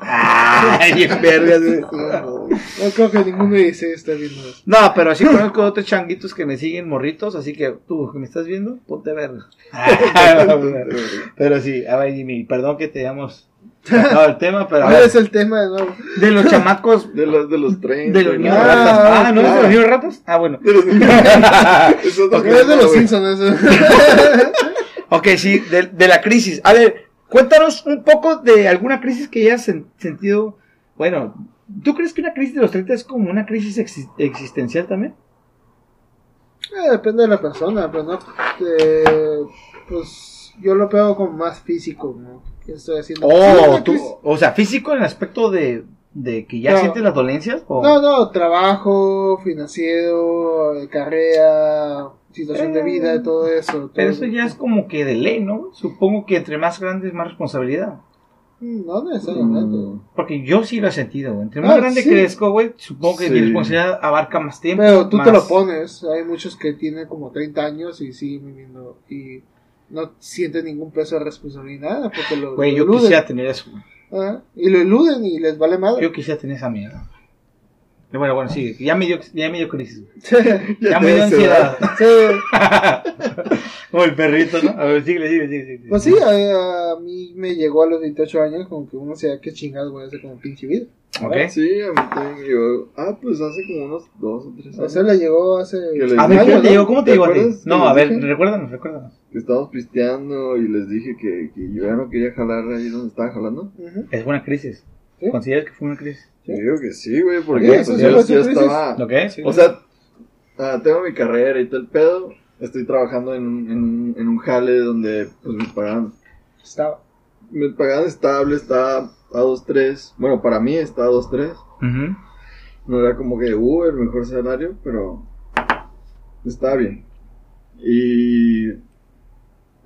Ay, vergas. No creo que ninguno de ustedes está viendo eso. No, pero sí conozco otros changuitos que me siguen morritos, así que tú que me estás viendo, ponte a verlo. pero sí, a ver, Jimmy, perdón que te hayamos sacado el tema, pero ¿Cuál es el tema de nuevo? de los chamacos, De los, de los 30. de los niños Ah, ratas. Ah, ¿no es de los niños ratas? Ah, bueno. De los Es otro Porque es de los. Simpsons eso. Ok, sí, de, de la crisis. A ver, cuéntanos un poco de alguna crisis que hayas sen- sentido. Bueno, ¿tú crees que una crisis de los 30 es como una crisis exi- existencial también? Eh, depende de la persona, pero no. eh, pues yo lo veo como más físico, ¿no? ¿Qué estoy haciendo? Oh, tú, o sea, físico en el aspecto de, de que ya No. sientes las dolencias. O... No, no, trabajo, financiero, eh, carrera, situación de vida, todo eso. todo Pero eso ya es como que de ley, ¿no? Supongo que entre más grande es más responsabilidad. Mm, No necesariamente. Mm. Porque yo sí lo he sentido, güey. Entre Ah, más grande sí. crezco, güey, supongo que Sí. mi responsabilidad abarca más tiempo. Pero tú te lo pones. Hay muchos que tienen como 30 años y siguen viviendo y no sienten ningún peso de responsabilidad porque lo, Güey, lo yo eluden. quisiera tener eso. Ah, y lo eluden y les vale madre. Yo quisiera tener esa mierda. Bueno, bueno, sí, ya me dio, ya me dio crisis. Ya me dio ansiedad. Sí, Como el perrito, ¿no? A ver, sigue, sigue, sigue. sigue. pues sí, a, a mí me llegó a los 28 años como que uno se da qué chingados voy a hacer con pinche vida. Ok. Sí, a mí también me llegó. Ah, pues hace como unos dos o tres O años. sea, le llegó hace... Le A dije, ¿cómo te llegó? ¿Cómo te llegó a ti? No, les a ver, dije? recuérdanos, recuérdanos. Que estábamos pisteando y les dije que, que yo ya no quería jalar ahí donde estaba jalando. Ujú. Es una crisis. ¿Sí? ¿Consideras que fue una crisis? Yo digo que sí, güey, porque pues, eso yo crisis. estaba. ¿Lo Sí. O sea, ah, tengo mi carrera y todo el pedo. Estoy trabajando en, un- en, un- en un jale donde pues me pagan, Estaba. Me pagan estable, está a 2-3. Bueno, para mí está a 2-3. Ujú. No era como que, uh, el mejor salario, pero está bien. Y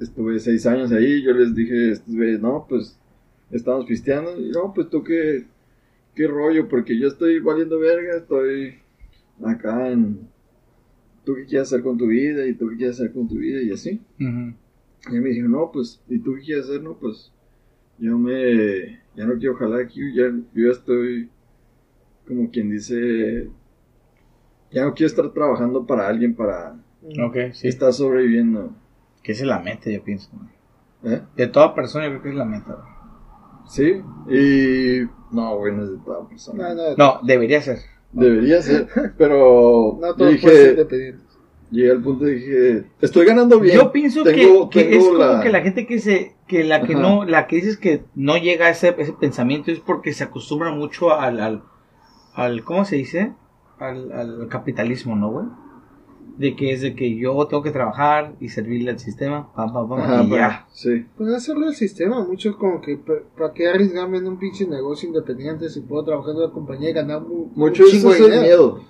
estuve seis años ahí, yo les dije no, pues estamos pisteando. Y no, pues tú qué, qué rollo, porque yo estoy valiendo verga, estoy acá en... ¿Tú qué quieres hacer con tu vida? ¿Y tú qué quieres hacer con tu vida? Y así. Y me dijo, no, pues, ¿y tú qué quieres hacer? No, pues, yo me, ya no quiero jalar aquí, ya, yo ya estoy, como quien dice, ya no quiero estar trabajando para alguien para Ok, sí. estar sobreviviendo. Que esa es la meta, yo pienso. güey. ¿Eh? De toda persona, yo creo que es la meta. güey. Sí, y, no, güey, no es de toda persona. No, no, No, debería ser. Debería ser, pero no todo puede ser dije. Llegué al punto y dije, estoy ganando bien. Yo pienso Tengo- que, que tengo es como que la gente que se, que la que Ajá. no, la que dices que no llega a ese, ese pensamiento es porque se acostumbra mucho al, al, al ¿cómo se dice? Al, al capitalismo, ¿no, güey? De que es de que yo tengo que trabajar y servirle al sistema, pam, pam, pam, Ajá, y pero- ya. sí. Pues hacerlo el sistema, muchos como que, ¿para qué arriesgarme en un pinche negocio independiente si puedo trabajar en una compañía y ganar un, Mucho un eso es de el miedo.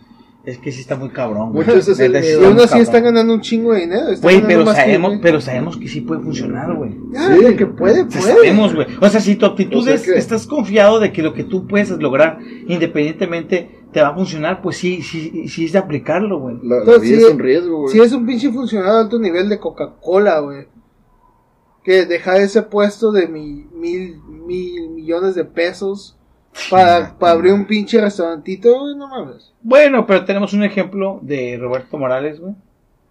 Es que sí está muy cabrón, güey. Ese es el sí aún así están ganando un chingo de dinero. Güey, pero que- sabemos, güey. pero sabemos que sí puede funcionar, güey. Ah, Sí. de que puede, puede. sabemos, güey. O sea, si tu actitud O sea es, que- estás confiado de que lo que tú puedes lograr independientemente te va a funcionar, pues sí, sí, sí es de aplicarlo, güey. La, la Entonces, vida sí, es un riesgo, güey. Si es un pinche funcionario de alto nivel de Coca-Cola, güey. Que deja ese puesto de mi, mil, mil millones de pesos para, para abrir un pinche restaurantito, güey, no mames. Bueno, pero tenemos un ejemplo de Roberto Morales, güey.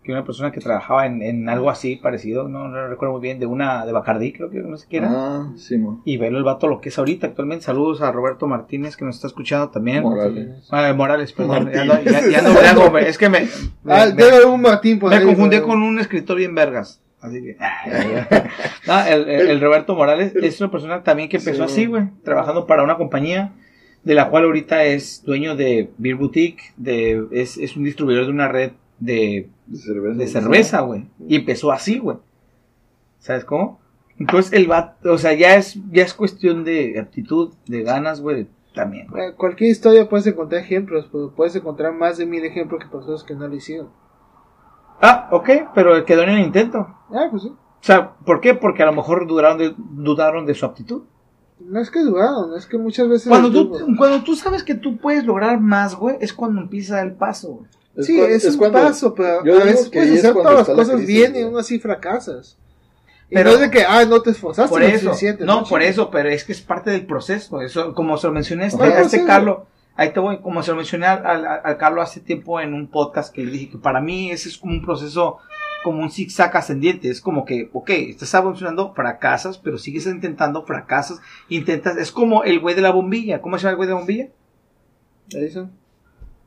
Que una persona que trabajaba en, en algo así parecido, no, no recuerdo muy bien, de una, de Bacardí, creo que no sé qué era. Ah, sí, mo. Y velo el vato lo que es ahorita actualmente. Saludos a Roberto Martínez que nos está escuchando también. Morales. Ah, Morales, perdón. Ya, no, ya, ya no brego, güey. Es que me, me- Ah, me- un Martín por Me ahí, confundí güey. con un escritor bien vergas. Así que. No, el, el- el Roberto Morales es una persona también que empezó Sí. así, güey. Trabajando para una compañía de la cual ahorita es dueño de Beer Boutique. De, es, es un distribuidor de una red de, De cerveza. güey. Y empezó así, güey. ¿Sabes cómo? Entonces el vato, o sea, ya es, ya es cuestión de aptitud, de ganas, güey, también, Cualquier historia puedes encontrar ejemplos, pero puedes encontrar más de mil ejemplos que personas que no lo hicieron. Ah, ok, pero quedó en el intento. Ah, pues sí. O sea, ¿por qué? Porque a lo mejor dudaron de, dudaron de su aptitud. No es que dudaron, es que muchas veces. Cuando tú, tubo- cuando tú sabes que tú puedes lograr más, güey, es cuando empieza el paso, güey. Es sí, cua- es, un cuando- paso, pero yo a veces que puedes es hacer todas las la cosas bien y aún así fracasas. Y Pero- no es de que, ah, no te esforzaste Por lo eso, suficiente. no, por eso, pero es que es parte del proceso. Eso, como se lo mencioné este, este sí. Carlos, ahí te voy, como se lo mencioné al, al, al Carlos hace tiempo en un podcast que le dije que para mí ese es como un proceso, como un zigzag ascendiente. Es como que, ok, estás funcionando, fracasas, pero sigues intentando, fracasas, intentas, es como el güey de la bombilla. ¿Cómo se llama el güey de la bombilla? Edison.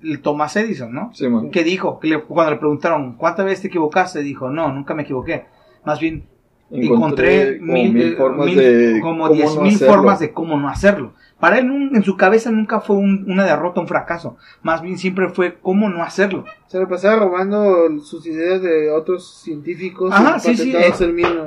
El Thomas Edison, ¿no? Sí, mo. ¿Qué dijo? Que le- cuando le preguntaron, ¿cuántas veces te equivocaste? Dijo, no, nunca me equivoqué. Más bien, encontré, mil, mil formas mil- de como diez no mil hacerlo. formas de cómo no hacerlo. Para él, en su cabeza nunca fue un- una derrota, un fracaso. Más bien siempre fue cómo no hacerlo. Se le pasaba robando sus ideas de otros científicos. Ajá, sí, sí, eh.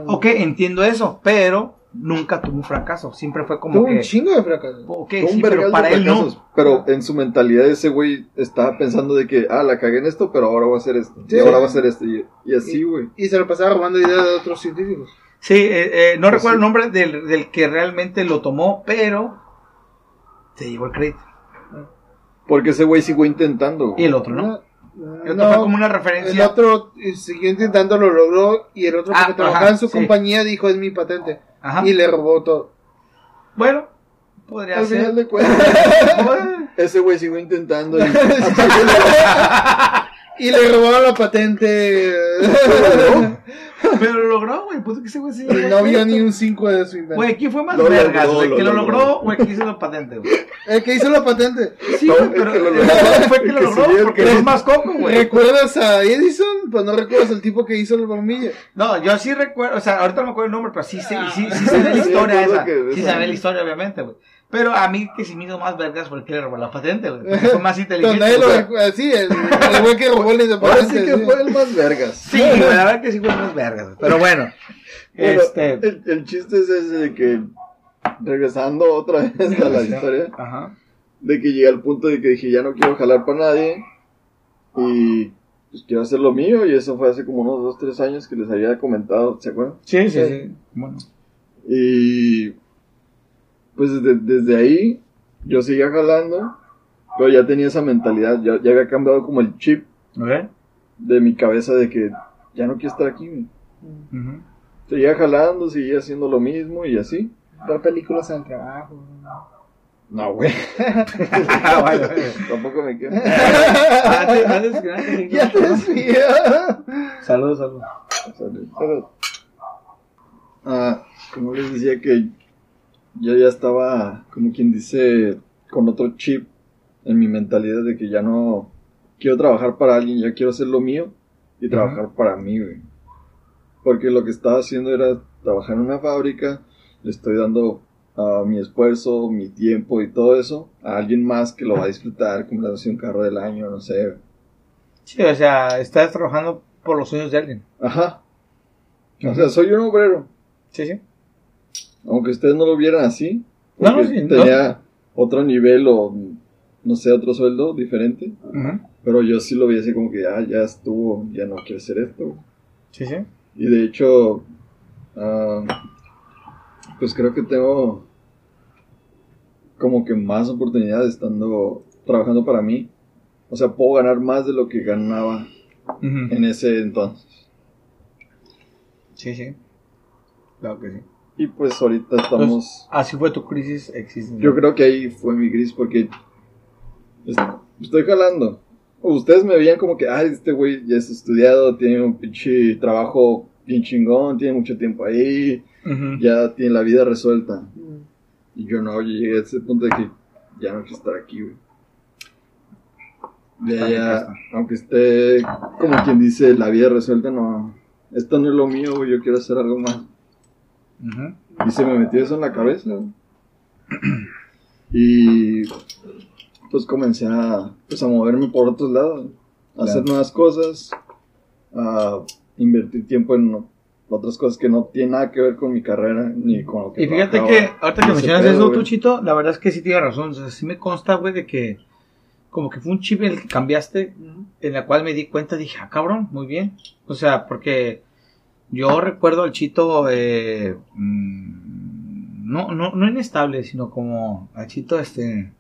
Ok, entiendo eso, pero nunca tuvo un fracaso. Siempre fue como Tuvo que... un chingo de fracasos. Ok, Un sí, pero para él fracasos, no. Pero en su mentalidad ese güey estaba pensando de que, ah, la cagué en esto, pero ahora voy a hacer esto. Sí. y ahora va a hacer esto. Y, y así, güey. Y se le pasaba robando ideas de otros científicos. Sí, eh, eh, no Pues recuerdo el nombre del, del que realmente lo tomó, pero se llevó el crédito. Porque ese güey siguió intentando. Y el otro, ¿no? El otro no, fue como una el referencia. otro eh, siguió intentando, lo logró. Y el otro, Ah, porque trabajaba ajá, en su sí. compañía, dijo: Es mi patente. Ajá. Y le robó todo. Bueno, podría Al ser. final de cuentas, Bueno, ese güey siguió intentando. y- Y le robaron la patente. Pero lo logró, güey. Puto que ese güey sí. Y no vio ni un 5 de su invento. Güey, ¿quién fue más Lo vergas, logró, güey? lo ¿Que lo logró. logró o el que hizo la patente, güey? El que hizo la patente. Sí, güey, el pero que lo el logró. mejor fue el que El lo que logró porque el que- es más coco, güey. ¿Recuerdas a Edison? Pues no recuerdas al tipo que hizo la bombilla. No, yo sí recuerdo, o sea, ahorita no me acuerdo el nombre, pero sí, sí, sí, sí se ve la Sí, historia recuerdo esa. que- Sí se ve la historia, obviamente, güey. Pero a mí que sí me hizo más vergas porque le robó la patente, güey. Fue más inteligente. lo sea-. Sí, el, el güey que robó la Ahora patente. sí que sí. fue el más vergas. Sí, güey, la verdad que sí fue más vergas. Pero bueno, Bueno, este. el, el chiste es ese de que, regresando otra vez a la historia, Ajá. de que llegué al punto de que dije, ya no quiero jalar para nadie y pues quiero hacer lo mío y eso fue hace como unos 2, 3 años que les había comentado, ¿se acuerdan? Sí, sí, sí. Bueno. Y pues desde, desde ahí yo seguía jalando, pero ya tenía esa mentalidad, ya, ya había cambiado como el chip de mi cabeza de que ya no quiero estar aquí. Seguía jalando, seguía haciendo lo mismo y así. Ver películas en el trabajo. No, güey. Ah, vale, vale. Tampoco me quedo. Antes- antes Ya te desvío. Saludos, saludos. Ah, como les decía que yo ya estaba, como quien dice, con otro chip en mi mentalidad de que ya no quiero trabajar para alguien, ya quiero hacer lo mío y trabajar para mí, güey. Porque lo que estaba haciendo era trabajar en una fábrica, le estoy dando a mi esfuerzo, mi tiempo y todo eso a alguien más que lo va a disfrutar, como le un carro del año, no sé. Sí, o sea, estás trabajando por los sueños de alguien. Ajá. O sea, soy un obrero. Sí, sí. Aunque ustedes no lo vieran así, No, tenía otro nivel o no sé, otro sueldo diferente, pero yo sí lo vi así como que ah, ya estuvo, ya no quiero hacer esto. Sí, sí. Y de hecho, ah, pues creo que tengo como que más oportunidades estando trabajando para mí. O sea, puedo ganar más de lo que ganaba en ese entonces. Sí, sí. Claro que sí. Y pues ahorita estamos... Así fue tu crisis existencial. Yo creo que ahí fue mi gris porque es- estoy jalando. Ustedes me veían como que, ay, este güey ya es estudiado, tiene un pinche trabajo bien chingón, tiene mucho tiempo ahí, ya tiene la vida resuelta. Y yo no, yo llegué a ese punto de que ya no quiero estar aquí, güey. Ya, ya, aunque esté, como quien dice, la vida resuelta, no. Esto no es lo mío, güey, yo quiero hacer algo más. Y se me metió eso en la cabeza. Y pues comencé a, pues, a moverme por otros lados, a hacer nuevas cosas, a invertir tiempo en otras cosas que no tienen nada que ver con mi carrera ni con lo que Y fíjate que, ahorita que mencionas pedo, eso, tú, Chito, la verdad es que sí tienes razón. O sea, sí me consta, güey, de que como que fue un chip en el que cambiaste, en la cual me di cuenta, dije, ah, cabrón, muy bien. O sea, porque yo recuerdo al Chito, eh, mm, no, no, no inestable, sino como al Chito, este,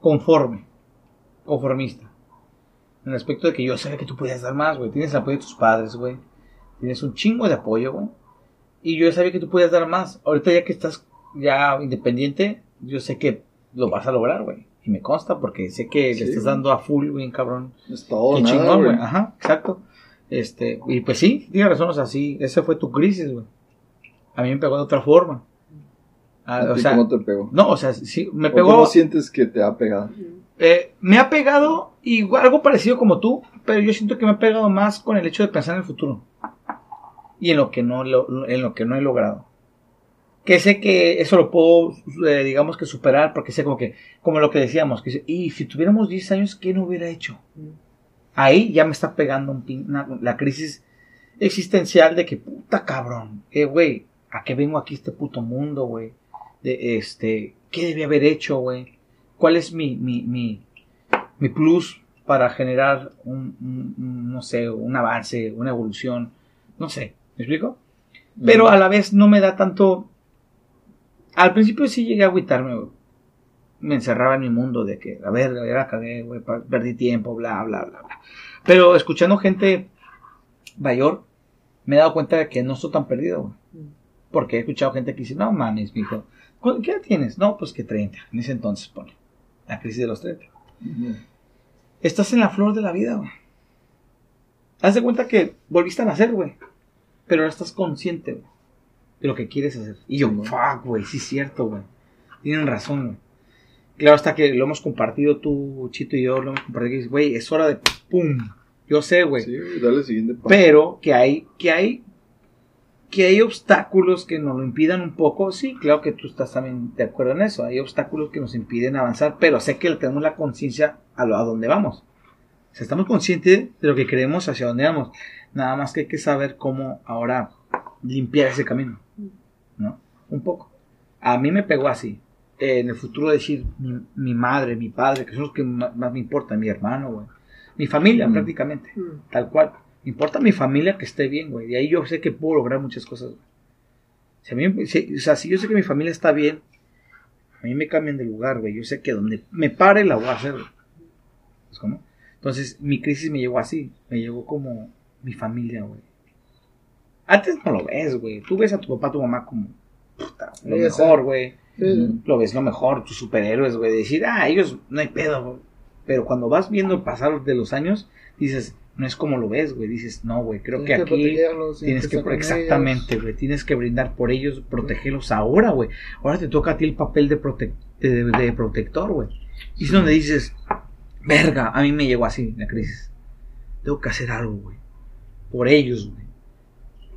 conforme, conformista. En el aspecto de que yo sabía que tú podías dar más, güey. Tienes el apoyo de tus padres, güey. Tienes un chingo de apoyo, güey. Y yo sabía que tú podías dar más. Ahorita ya que estás ya independiente, yo sé que lo vas a lograr, güey. Y me consta porque sé que Sí, le estás dando a full, güey, cabrón. Es todo, Qué nada, chingón, güey. Ajá, exacto. Este, y pues sí, tienes razón, o sea, sí, esa fue tu crisis, güey. A mí me pegó de otra forma. Ah, ¿A o sea, ¿Cómo te pegó? no, o sea, sí, me ¿O pegó. ¿Cómo sientes que te ha pegado? Eh, me ha pegado igual, algo parecido como tú, pero yo siento que me ha pegado más con el hecho de pensar en el futuro y en lo que no lo- en lo que no he logrado. Que sé que eso lo puedo, eh, digamos que superar, porque sé como que, como lo que decíamos, que dice, y si tuviéramos 10 años, ¿qué no hubiera hecho? Ahí ya me está pegando un pin- una- la crisis existencial de que, puta cabrón, eh, güey, ¿a qué vengo aquí este puto mundo, güey? De este, ¿qué debí haber hecho, güey? ¿Cuál es mi, mi, mi, mi plus para generar un, un- un, no sé, un avance, una evolución? No sé, ¿me explico? Pero a la vez no me da tanto... Al principio sí llegué a agüitarme, güey. Me encerraba en mi mundo de que, a ver, ya la cagué, güey, perdí tiempo, bla, bla, bla, bla. Pero escuchando gente mayor, me he dado cuenta de que no estoy tan perdido, güey. Porque he escuchado gente que dice, no mames, mijo, ¿cu- ¿qué edad tienes? No, pues que 30, en ese entonces pone. La crisis de los 30. Estás en la flor de la vida, güey. Haz de cuenta que volviste a nacer, güey. Pero ahora estás consciente, güey. De lo que quieres hacer. Y yo, fuck, güey, sí es cierto, güey. Tienen razón, güey. Claro, hasta que lo hemos compartido tú, Chito y yo, lo hemos compartido. y dices, Güey, es hora de pum. Yo sé, güey. Sí, dale el siguiente paso. Pero que hay, que hay, que hay obstáculos que nos lo impidan un poco. Sí, claro que tú estás también de acuerdo en eso. Hay obstáculos que nos impiden avanzar, pero sé que tenemos la conciencia a, lo- a dónde vamos. O sea, estamos conscientes de lo que queremos, hacia dónde vamos. Nada más que hay que saber cómo ahora limpiar ese camino. ¿No? Un poco. A mí me pegó así. Eh, en el futuro decir mi, mi madre, mi padre, que son los que más, me importan, mi hermano, güey. Mi familia, Mm. prácticamente. Mm. Tal cual. Me importa mi familia que esté bien, güey. Y ahí yo sé que puedo lograr muchas cosas, güey. Si a mí- si- o sea, si yo sé que mi familia está bien, a mí me cambian de lugar, güey. Yo sé que donde me pare la voy a hacer, güey. Entonces, mi crisis me llegó así. Me llegó como mi familia, güey. Antes no lo ves, güey. Tú ves a tu papá, a tu mamá como puta, lo mejor, güey. Lo ves lo mejor, tus superhéroes, güey. Decir, ah, ellos no hay pedo, güey. Pero cuando vas viendo el pasar de los años, dices, no es como lo ves, güey. Dices, no, güey, creo que aquí tienes que, exactamente, güey. Tienes que brindar por ellos, protegerlos ahora, güey. Ahora te toca a ti el papel de, prote- de, de protector, güey. Y es donde dices, verga, a mí me llegó así la crisis. Tengo que hacer algo, güey. Por ellos, güey.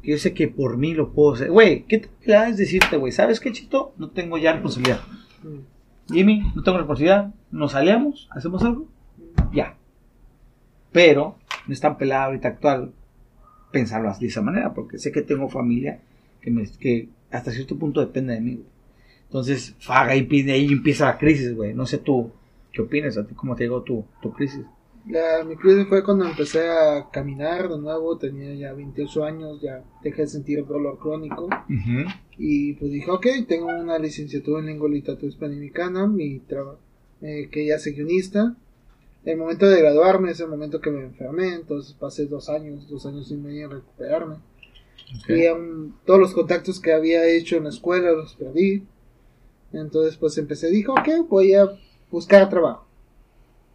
Que Yo sé que por mí lo puedo hacer. Güey, ¿qué te da es decirte, güey? ¿Sabes qué, Chito? No tengo ya responsabilidad. ellos. Jimmy, no tengo responsabilidad, nos aliamos, hacemos algo, ya. Pero no es tan pelada ahorita actual pensarlo así de esa manera, porque sé que tengo familia que, me, que hasta cierto punto depende de mí. güey. Entonces, faga y pide, ahí empieza la crisis, güey. No sé tú, ¿qué opinas? ¿A ti cómo te llegó tu, tu crisis? La, mi crisis fue cuando empecé a caminar de nuevo, tenía ya 28 años, ya dejé de sentir dolor crónico. Y pues dije, ok, tengo una licenciatura en lengua y literatura hispanoamericana, mi trabajo, eh, que ya soy guionista. El momento de graduarme es el momento que me enfermé, entonces pasé dos años, dos años y medio en recuperarme. Y um, todos los contactos que había hecho en la escuela los perdí. Entonces pues empecé, dijo, ok, voy a buscar trabajo.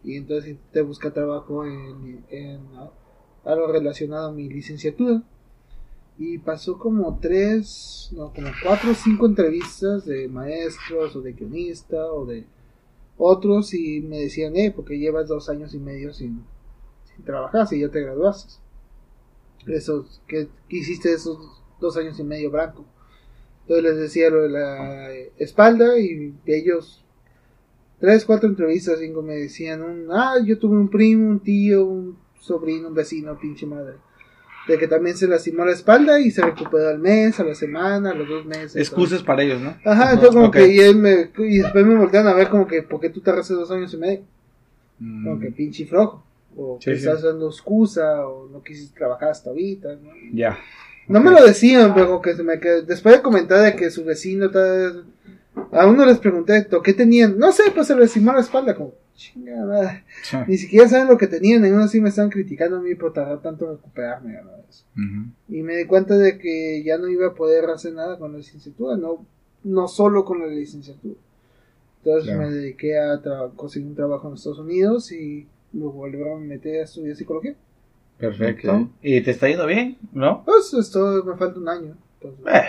Y entonces intenté buscar trabajo en, algo relacionado a mi licenciatura. Y pasó como tres, no, como cuatro o cinco entrevistas de maestros o de guionista o de otros y me decían, eh, porque llevas dos años y medio sin, sin trabajar, si ya te graduaste. Esos, ¿qué, hiciste esos dos años y medio blanco? Entonces les decía lo de la espalda y ellos, tres, cuatro entrevistas, cinco me decían, un, ah, yo tuve un primo, un tío, un sobrino, un vecino, pinche madre. De que también se lastimó la espalda y se recuperó al mes, a la semana, a los dos meses. Excusas para ellos, ¿no? Ajá, entonces como ok. que y, él me, y después me voltean a ver como que, ¿por qué tú tardas dos años y medio? Mm. Como que pinche flojo. O Sí, que sí. estás dando excusa, o no quisiste trabajar hasta ahorita, ¿no? Ya. No me lo decían, pero que se me quedó. Después de comentar de que su vecino tal A uno les pregunté, ¿to- ¿qué tenían? No sé, pues se les lastimó la espalda, como, chingada. Sí. Ni siquiera saben lo que tenían, y aún así me están criticando a mí por tardar tanto en recuperarme. Ujú. Y me di cuenta de que ya no iba a poder hacer nada con la licenciatura, no, no solo con la licenciatura. Entonces Claro. me dediqué a conseguir un trabajo en Estados Unidos y me volvieron a meter a estudiar psicología. Perfecto. ¿Y te está yendo bien? ¿No? Pues esto me falta un año. entonces- Eh,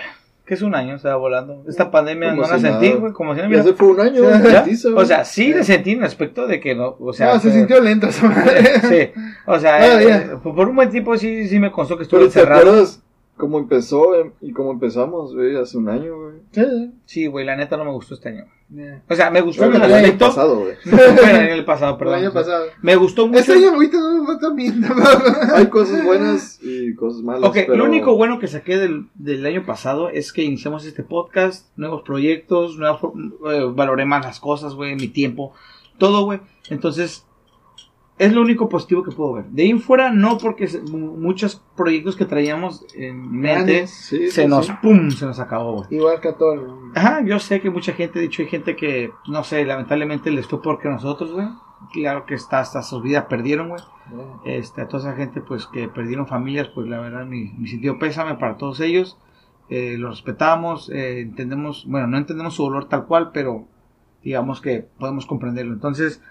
que es un año, se va volando. Esta pandemia Como no la si sentí, nada. güey, como si no Ya hubiera- se fue un año, Ya. garantizo, O sea, sí le sentí en el aspecto de que no, o sea, no, se sintió esa madre. Sí, o sea, Todavía. eh, por un buen tiempo sí, sí me constó que estuve Pero ¿te encerrado. cómo empezó em, y cómo empezamos, güey? Hace un año, güey. Sí, güey, la neta no me gustó este año. Yeah. O sea, me gustó en el el año aspecto. pasado, güey. Fue el año pasado, El perdón. año pasado. Me gustó mucho. Este año ahorita no me falta bien. Hay cosas buenas y cosas malas. Ok, pero... lo único bueno que saqué del, del año pasado es que iniciamos este podcast, nuevos proyectos, nueva for- eh, valoré más las cosas, güey, mi tiempo, todo, güey. Entonces, es lo único positivo que puedo ver. De ahí fuera, no porque se- muchos proyectos que traíamos en mente Sí, se sí, nos, sí. pum, se nos acabó. Igual que a todo el mundo. Ajá, yo sé que mucha gente, de hecho, hay gente que, no sé, lamentablemente les fue peor que nosotros, güey. Claro que está, hasta sus vidas perdieron, güey. Este, a toda esa gente, pues, que perdieron familias, pues, la verdad, mi, mi sentido pésame para todos ellos. Eh, los respetamos, eh, entendemos, bueno, no entendemos su dolor tal cual, pero digamos que podemos comprenderlo. Entonces,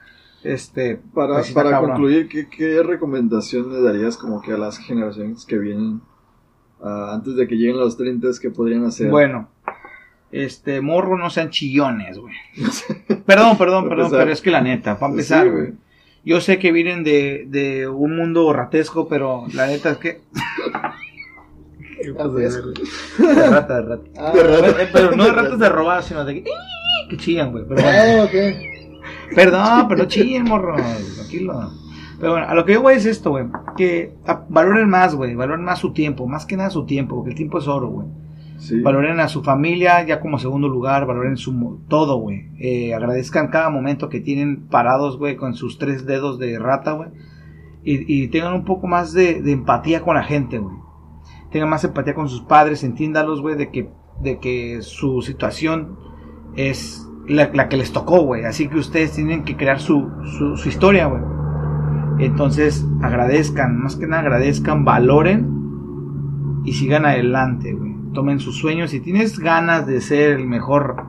este, Para, pues sí para cabrón. concluir, ¿qué, ¿qué recomendación le darías como que a las generaciones que vienen ah, antes de que lleguen los 30 que podrían hacer? Bueno, este, morro, no sean chillones, güey. Perdón, perdón, Para perdón, pero es que la neta, para Sí, empezar, güey. güey. Yo sé que vienen de, de un mundo ratesco, pero la neta es que. De rata, de rata. Ah, Pero, pero no de ratas de robar, sino de que, que chillan, güey. Pero bueno. ah, ok. Perdón, pero no chillen, morro. Tranquilo. Pero bueno, a lo que yo voy es esto, güey. Que valoren más, güey. Valoren más su tiempo. Más que nada su tiempo, porque el tiempo es oro, güey. Sí. Valoren a su familia ya como segundo lugar. Valoren su todo, güey. Eh, agradezcan cada momento que tienen parados, güey, con sus tres dedos de rata, güey. Y, y tengan un poco más de, de empatía con la gente, güey. Tengan más empatía con sus padres. Entiéndalos, güey, de que, de que su situación es la, que les tocó, güey. Así que ustedes tienen que crear su, su, historia, güey. Entonces, agradezcan, más que nada agradezcan, valoren y sigan adelante, güey. Tomen sus sueños. Si tienes ganas de ser el mejor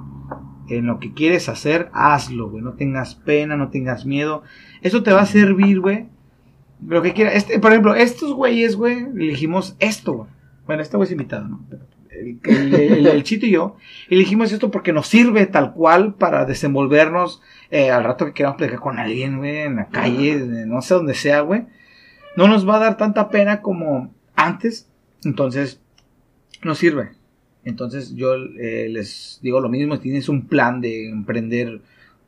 en lo que quieres hacer, hazlo, güey. No tengas pena, no tengas miedo. Eso te va a servir, güey. Lo que quieras. Este, por ejemplo, estos güeyes, güey, elegimos esto, güey. Bueno, este güey es invitado, ¿no? El, el- el- el Chito y yo elegimos esto porque nos sirve tal cual para desenvolvernos eh, al rato que queramos platicar con alguien, güey, en la calle, no sé dónde sea, güey. No nos va a dar tanta pena como antes. Entonces, nos sirve. Entonces, yo eh, les digo lo mismo. Si tienes un plan de emprender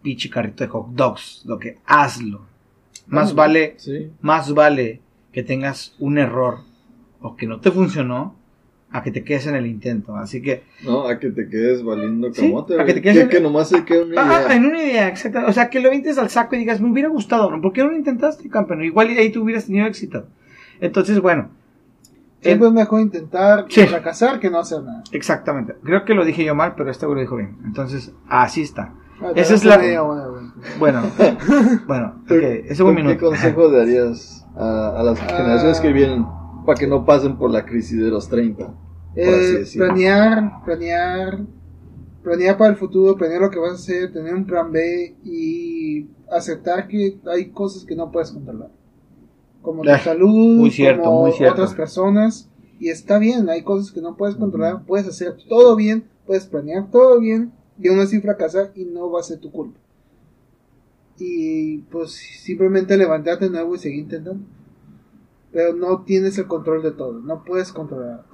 pinche carrito de hot dogs, lo que hazlo. Más vale Sí. más vale que tengas un error o que no te funcionó a que te quedes en el intento. Así que, No, a que te quedes valiendo Sí, camote, a que te quedes que, en- que nomás se quede una ah, idea. en una idea, exacta. O sea, que lo vintes al saco y digas, me hubiera gustado, ¿no? ¿por qué no lo intentaste, campeón? Igual y ahí tú hubieras tenido éxito. Entonces, bueno, Siempre eh, es mejor intentar Sí. fracasar que no hacer nada. exactamente. Creo que lo dije yo mal, pero este güey lo dijo bien. Entonces, así está. Ah, Esa es la- idea, bueno, bueno. Bueno, bueno, ok, ¿Tú- ese buen ¿Qué minuto. consejo darías a, a las Ah. generaciones que vienen para que no pasen por la crisis de los 30? Eh, planear, planear, planear para el futuro, planear lo que vas a hacer, tener un plan B y aceptar que hay cosas que no puedes controlar. Como tu Ah, salud, muy cierto, como muy cierto. otras personas. Y está bien, hay cosas que no puedes controlar, puedes hacer todo bien, puedes planear todo bien y aún así fracasar y no va a ser tu culpa. Y pues simplemente levantarte de nuevo y seguir intentando. Pero no tienes el control de todo, no puedes controlar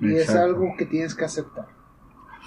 Y es algo que tienes que aceptar.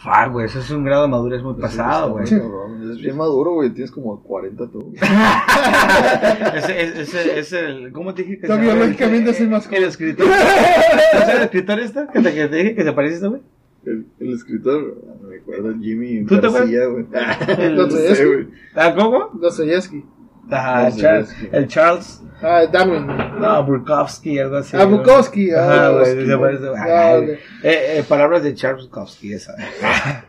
Ah, güey, eso es un grado de madurez muy Pues pasado, güey. Es bien maduro, güey. Tienes como 40 tú. ese, ese, ese, ese, el, ¿cómo te dije que biológicamente El- soy más El escritor. ¿No es el escritor este? Que te, que te dije que a este, güey. El, el escritor, no me acuerdo, Jimmy ¿Tú te García, güey. Dostoyevsky. güey. ¿Ah, cómo? Dostoyevsky. Ah, No sé, Charles, es que- el Charles. Ah, Darwin. No, Bukowski, algo así. Ah, Bukowski, ah, Ajá, se. Ah, Ay, ok. eh, eh, palabras de Charles Bukowski, esa.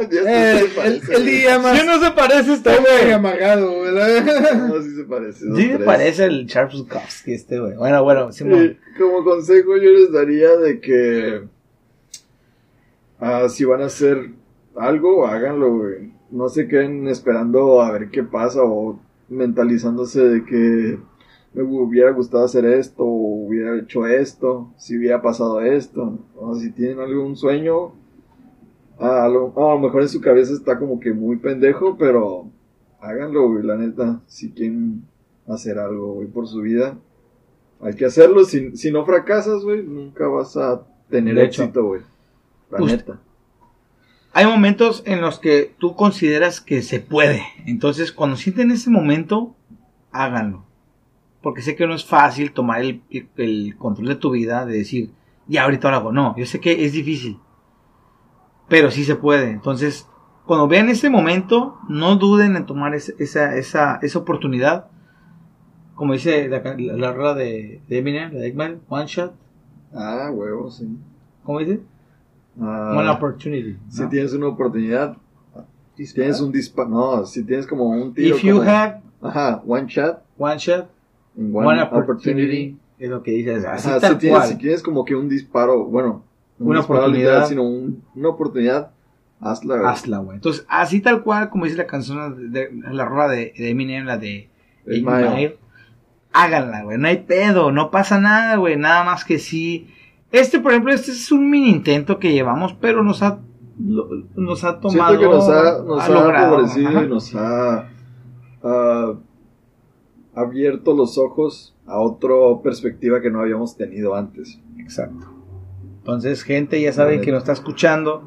Eh, se el, el día más ¿Sí no se parece este, muy güey? amargado, ¿verdad? No, sí se parece. Sí me tres. parece el Charles Bukowski este, güey. Bueno, bueno, Simón. Eh, como consejo yo les daría de que ah, si van a hacer algo, háganlo, güey. No se queden esperando a ver qué pasa o mentalizándose de que me hubiera gustado hacer esto o hubiera hecho esto, si hubiera pasado esto. O si tienen algún sueño, a lo, a lo mejor en su cabeza está como que muy pendejo, pero háganlo, güey, la neta. Si quieren hacer algo, güey, por su vida, hay que hacerlo. Si, si no fracasas, güey, nunca vas a tener éxito, güey. La neta. Hay momentos en los que tú consideras que se puede. Entonces, cuando sienten ese momento, háganlo. Porque sé que no es fácil tomar el, el control de tu vida, de decir, ya ahorita lo hago. No, yo sé que es difícil. Pero sí se puede. Entonces, cuando vean ese momento, no duden en tomar ese- esa, esa, esa oportunidad. Como dice la, la, la de, de Eminem, de Eggman, One Shot. Ah, huevo, sí. ¿Cómo dice? Ah, One Opportunity. Si ¿no? tienes una oportunidad, tienes un disparo. No, si tienes como un tiro. If you como- have Ajá, one shot. one shot, One, One, opportunity, opportunity. es lo que dices. Así Ajá, tal si, tienes, cual. si tienes como que un disparo, bueno, un Una oportunidad. literal, sino un- una oportunidad, Hazla, güey. hazla, güey. Entonces, así tal cual, como dice la canción, de, de- la rola de, de Eminem, la de. Mile, háganla, güey. No hay pedo, no pasa nada, güey. Nada más que sí. Este, por ejemplo, este es un mini intento que llevamos, pero nos ha, lo- nos ha tomado. Siento que nos ha, nos ha logrado, ajá. y nos ha ah, abierto los ojos a otra perspectiva que no habíamos tenido antes. Exacto. Entonces, gente, ya saben Vale. que nos está escuchando.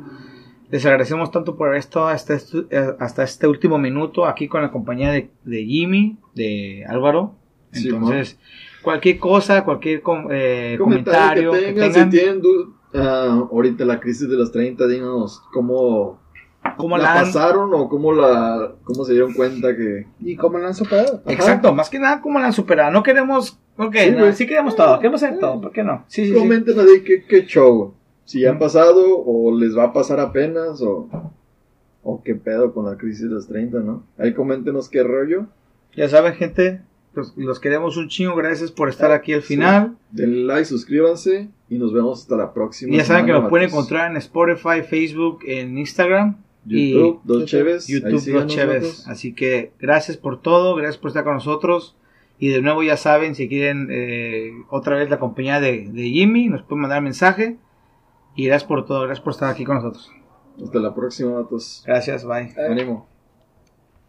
Les agradecemos tanto por esto hasta este, hasta este último minuto aquí con la compañía de, de Jimmy, de Álvaro. Sí, Entonces, cualquier cosa, cualquier com- eh, comentario, Comentario que que tengan, tengan, si tienen ah, ahorita la crisis de los 30, díganos cómo, ¿cómo la la han- pasaron o cómo la cómo se dieron cuenta que ¿Y cómo la han superado? Ajá. Exacto, más que nada, ¿cómo la han superado? No queremos, ok, Sí, no, güey. sí queremos todo, queremos hacer todo, ¿por qué no? Sí, sí, sí. comenten ahí qué, qué show si ya han pasado o les va a pasar apenas o o qué pedo con la crisis de los 30, ¿no? Ahí coméntenos qué rollo. Ya saben, gente, los, los queremos un chingo, gracias por estar aquí al Sí. final. Denle like, suscríbanse y nos vemos hasta la próxima. Y ya saben que nos pueden encontrar en Spotify, Facebook, en Instagram, YouTube, y Dos Cheves. YouTube síganos, Cheves. Así que gracias por todo, gracias por estar con nosotros. Y de nuevo ya saben, si quieren eh, otra vez la compañía de, de Jimmy, nos pueden mandar mensaje. Y gracias por todo, gracias por estar aquí con nosotros. Hasta la próxima, vatos. Gracias, bye. Eh, Ánimo.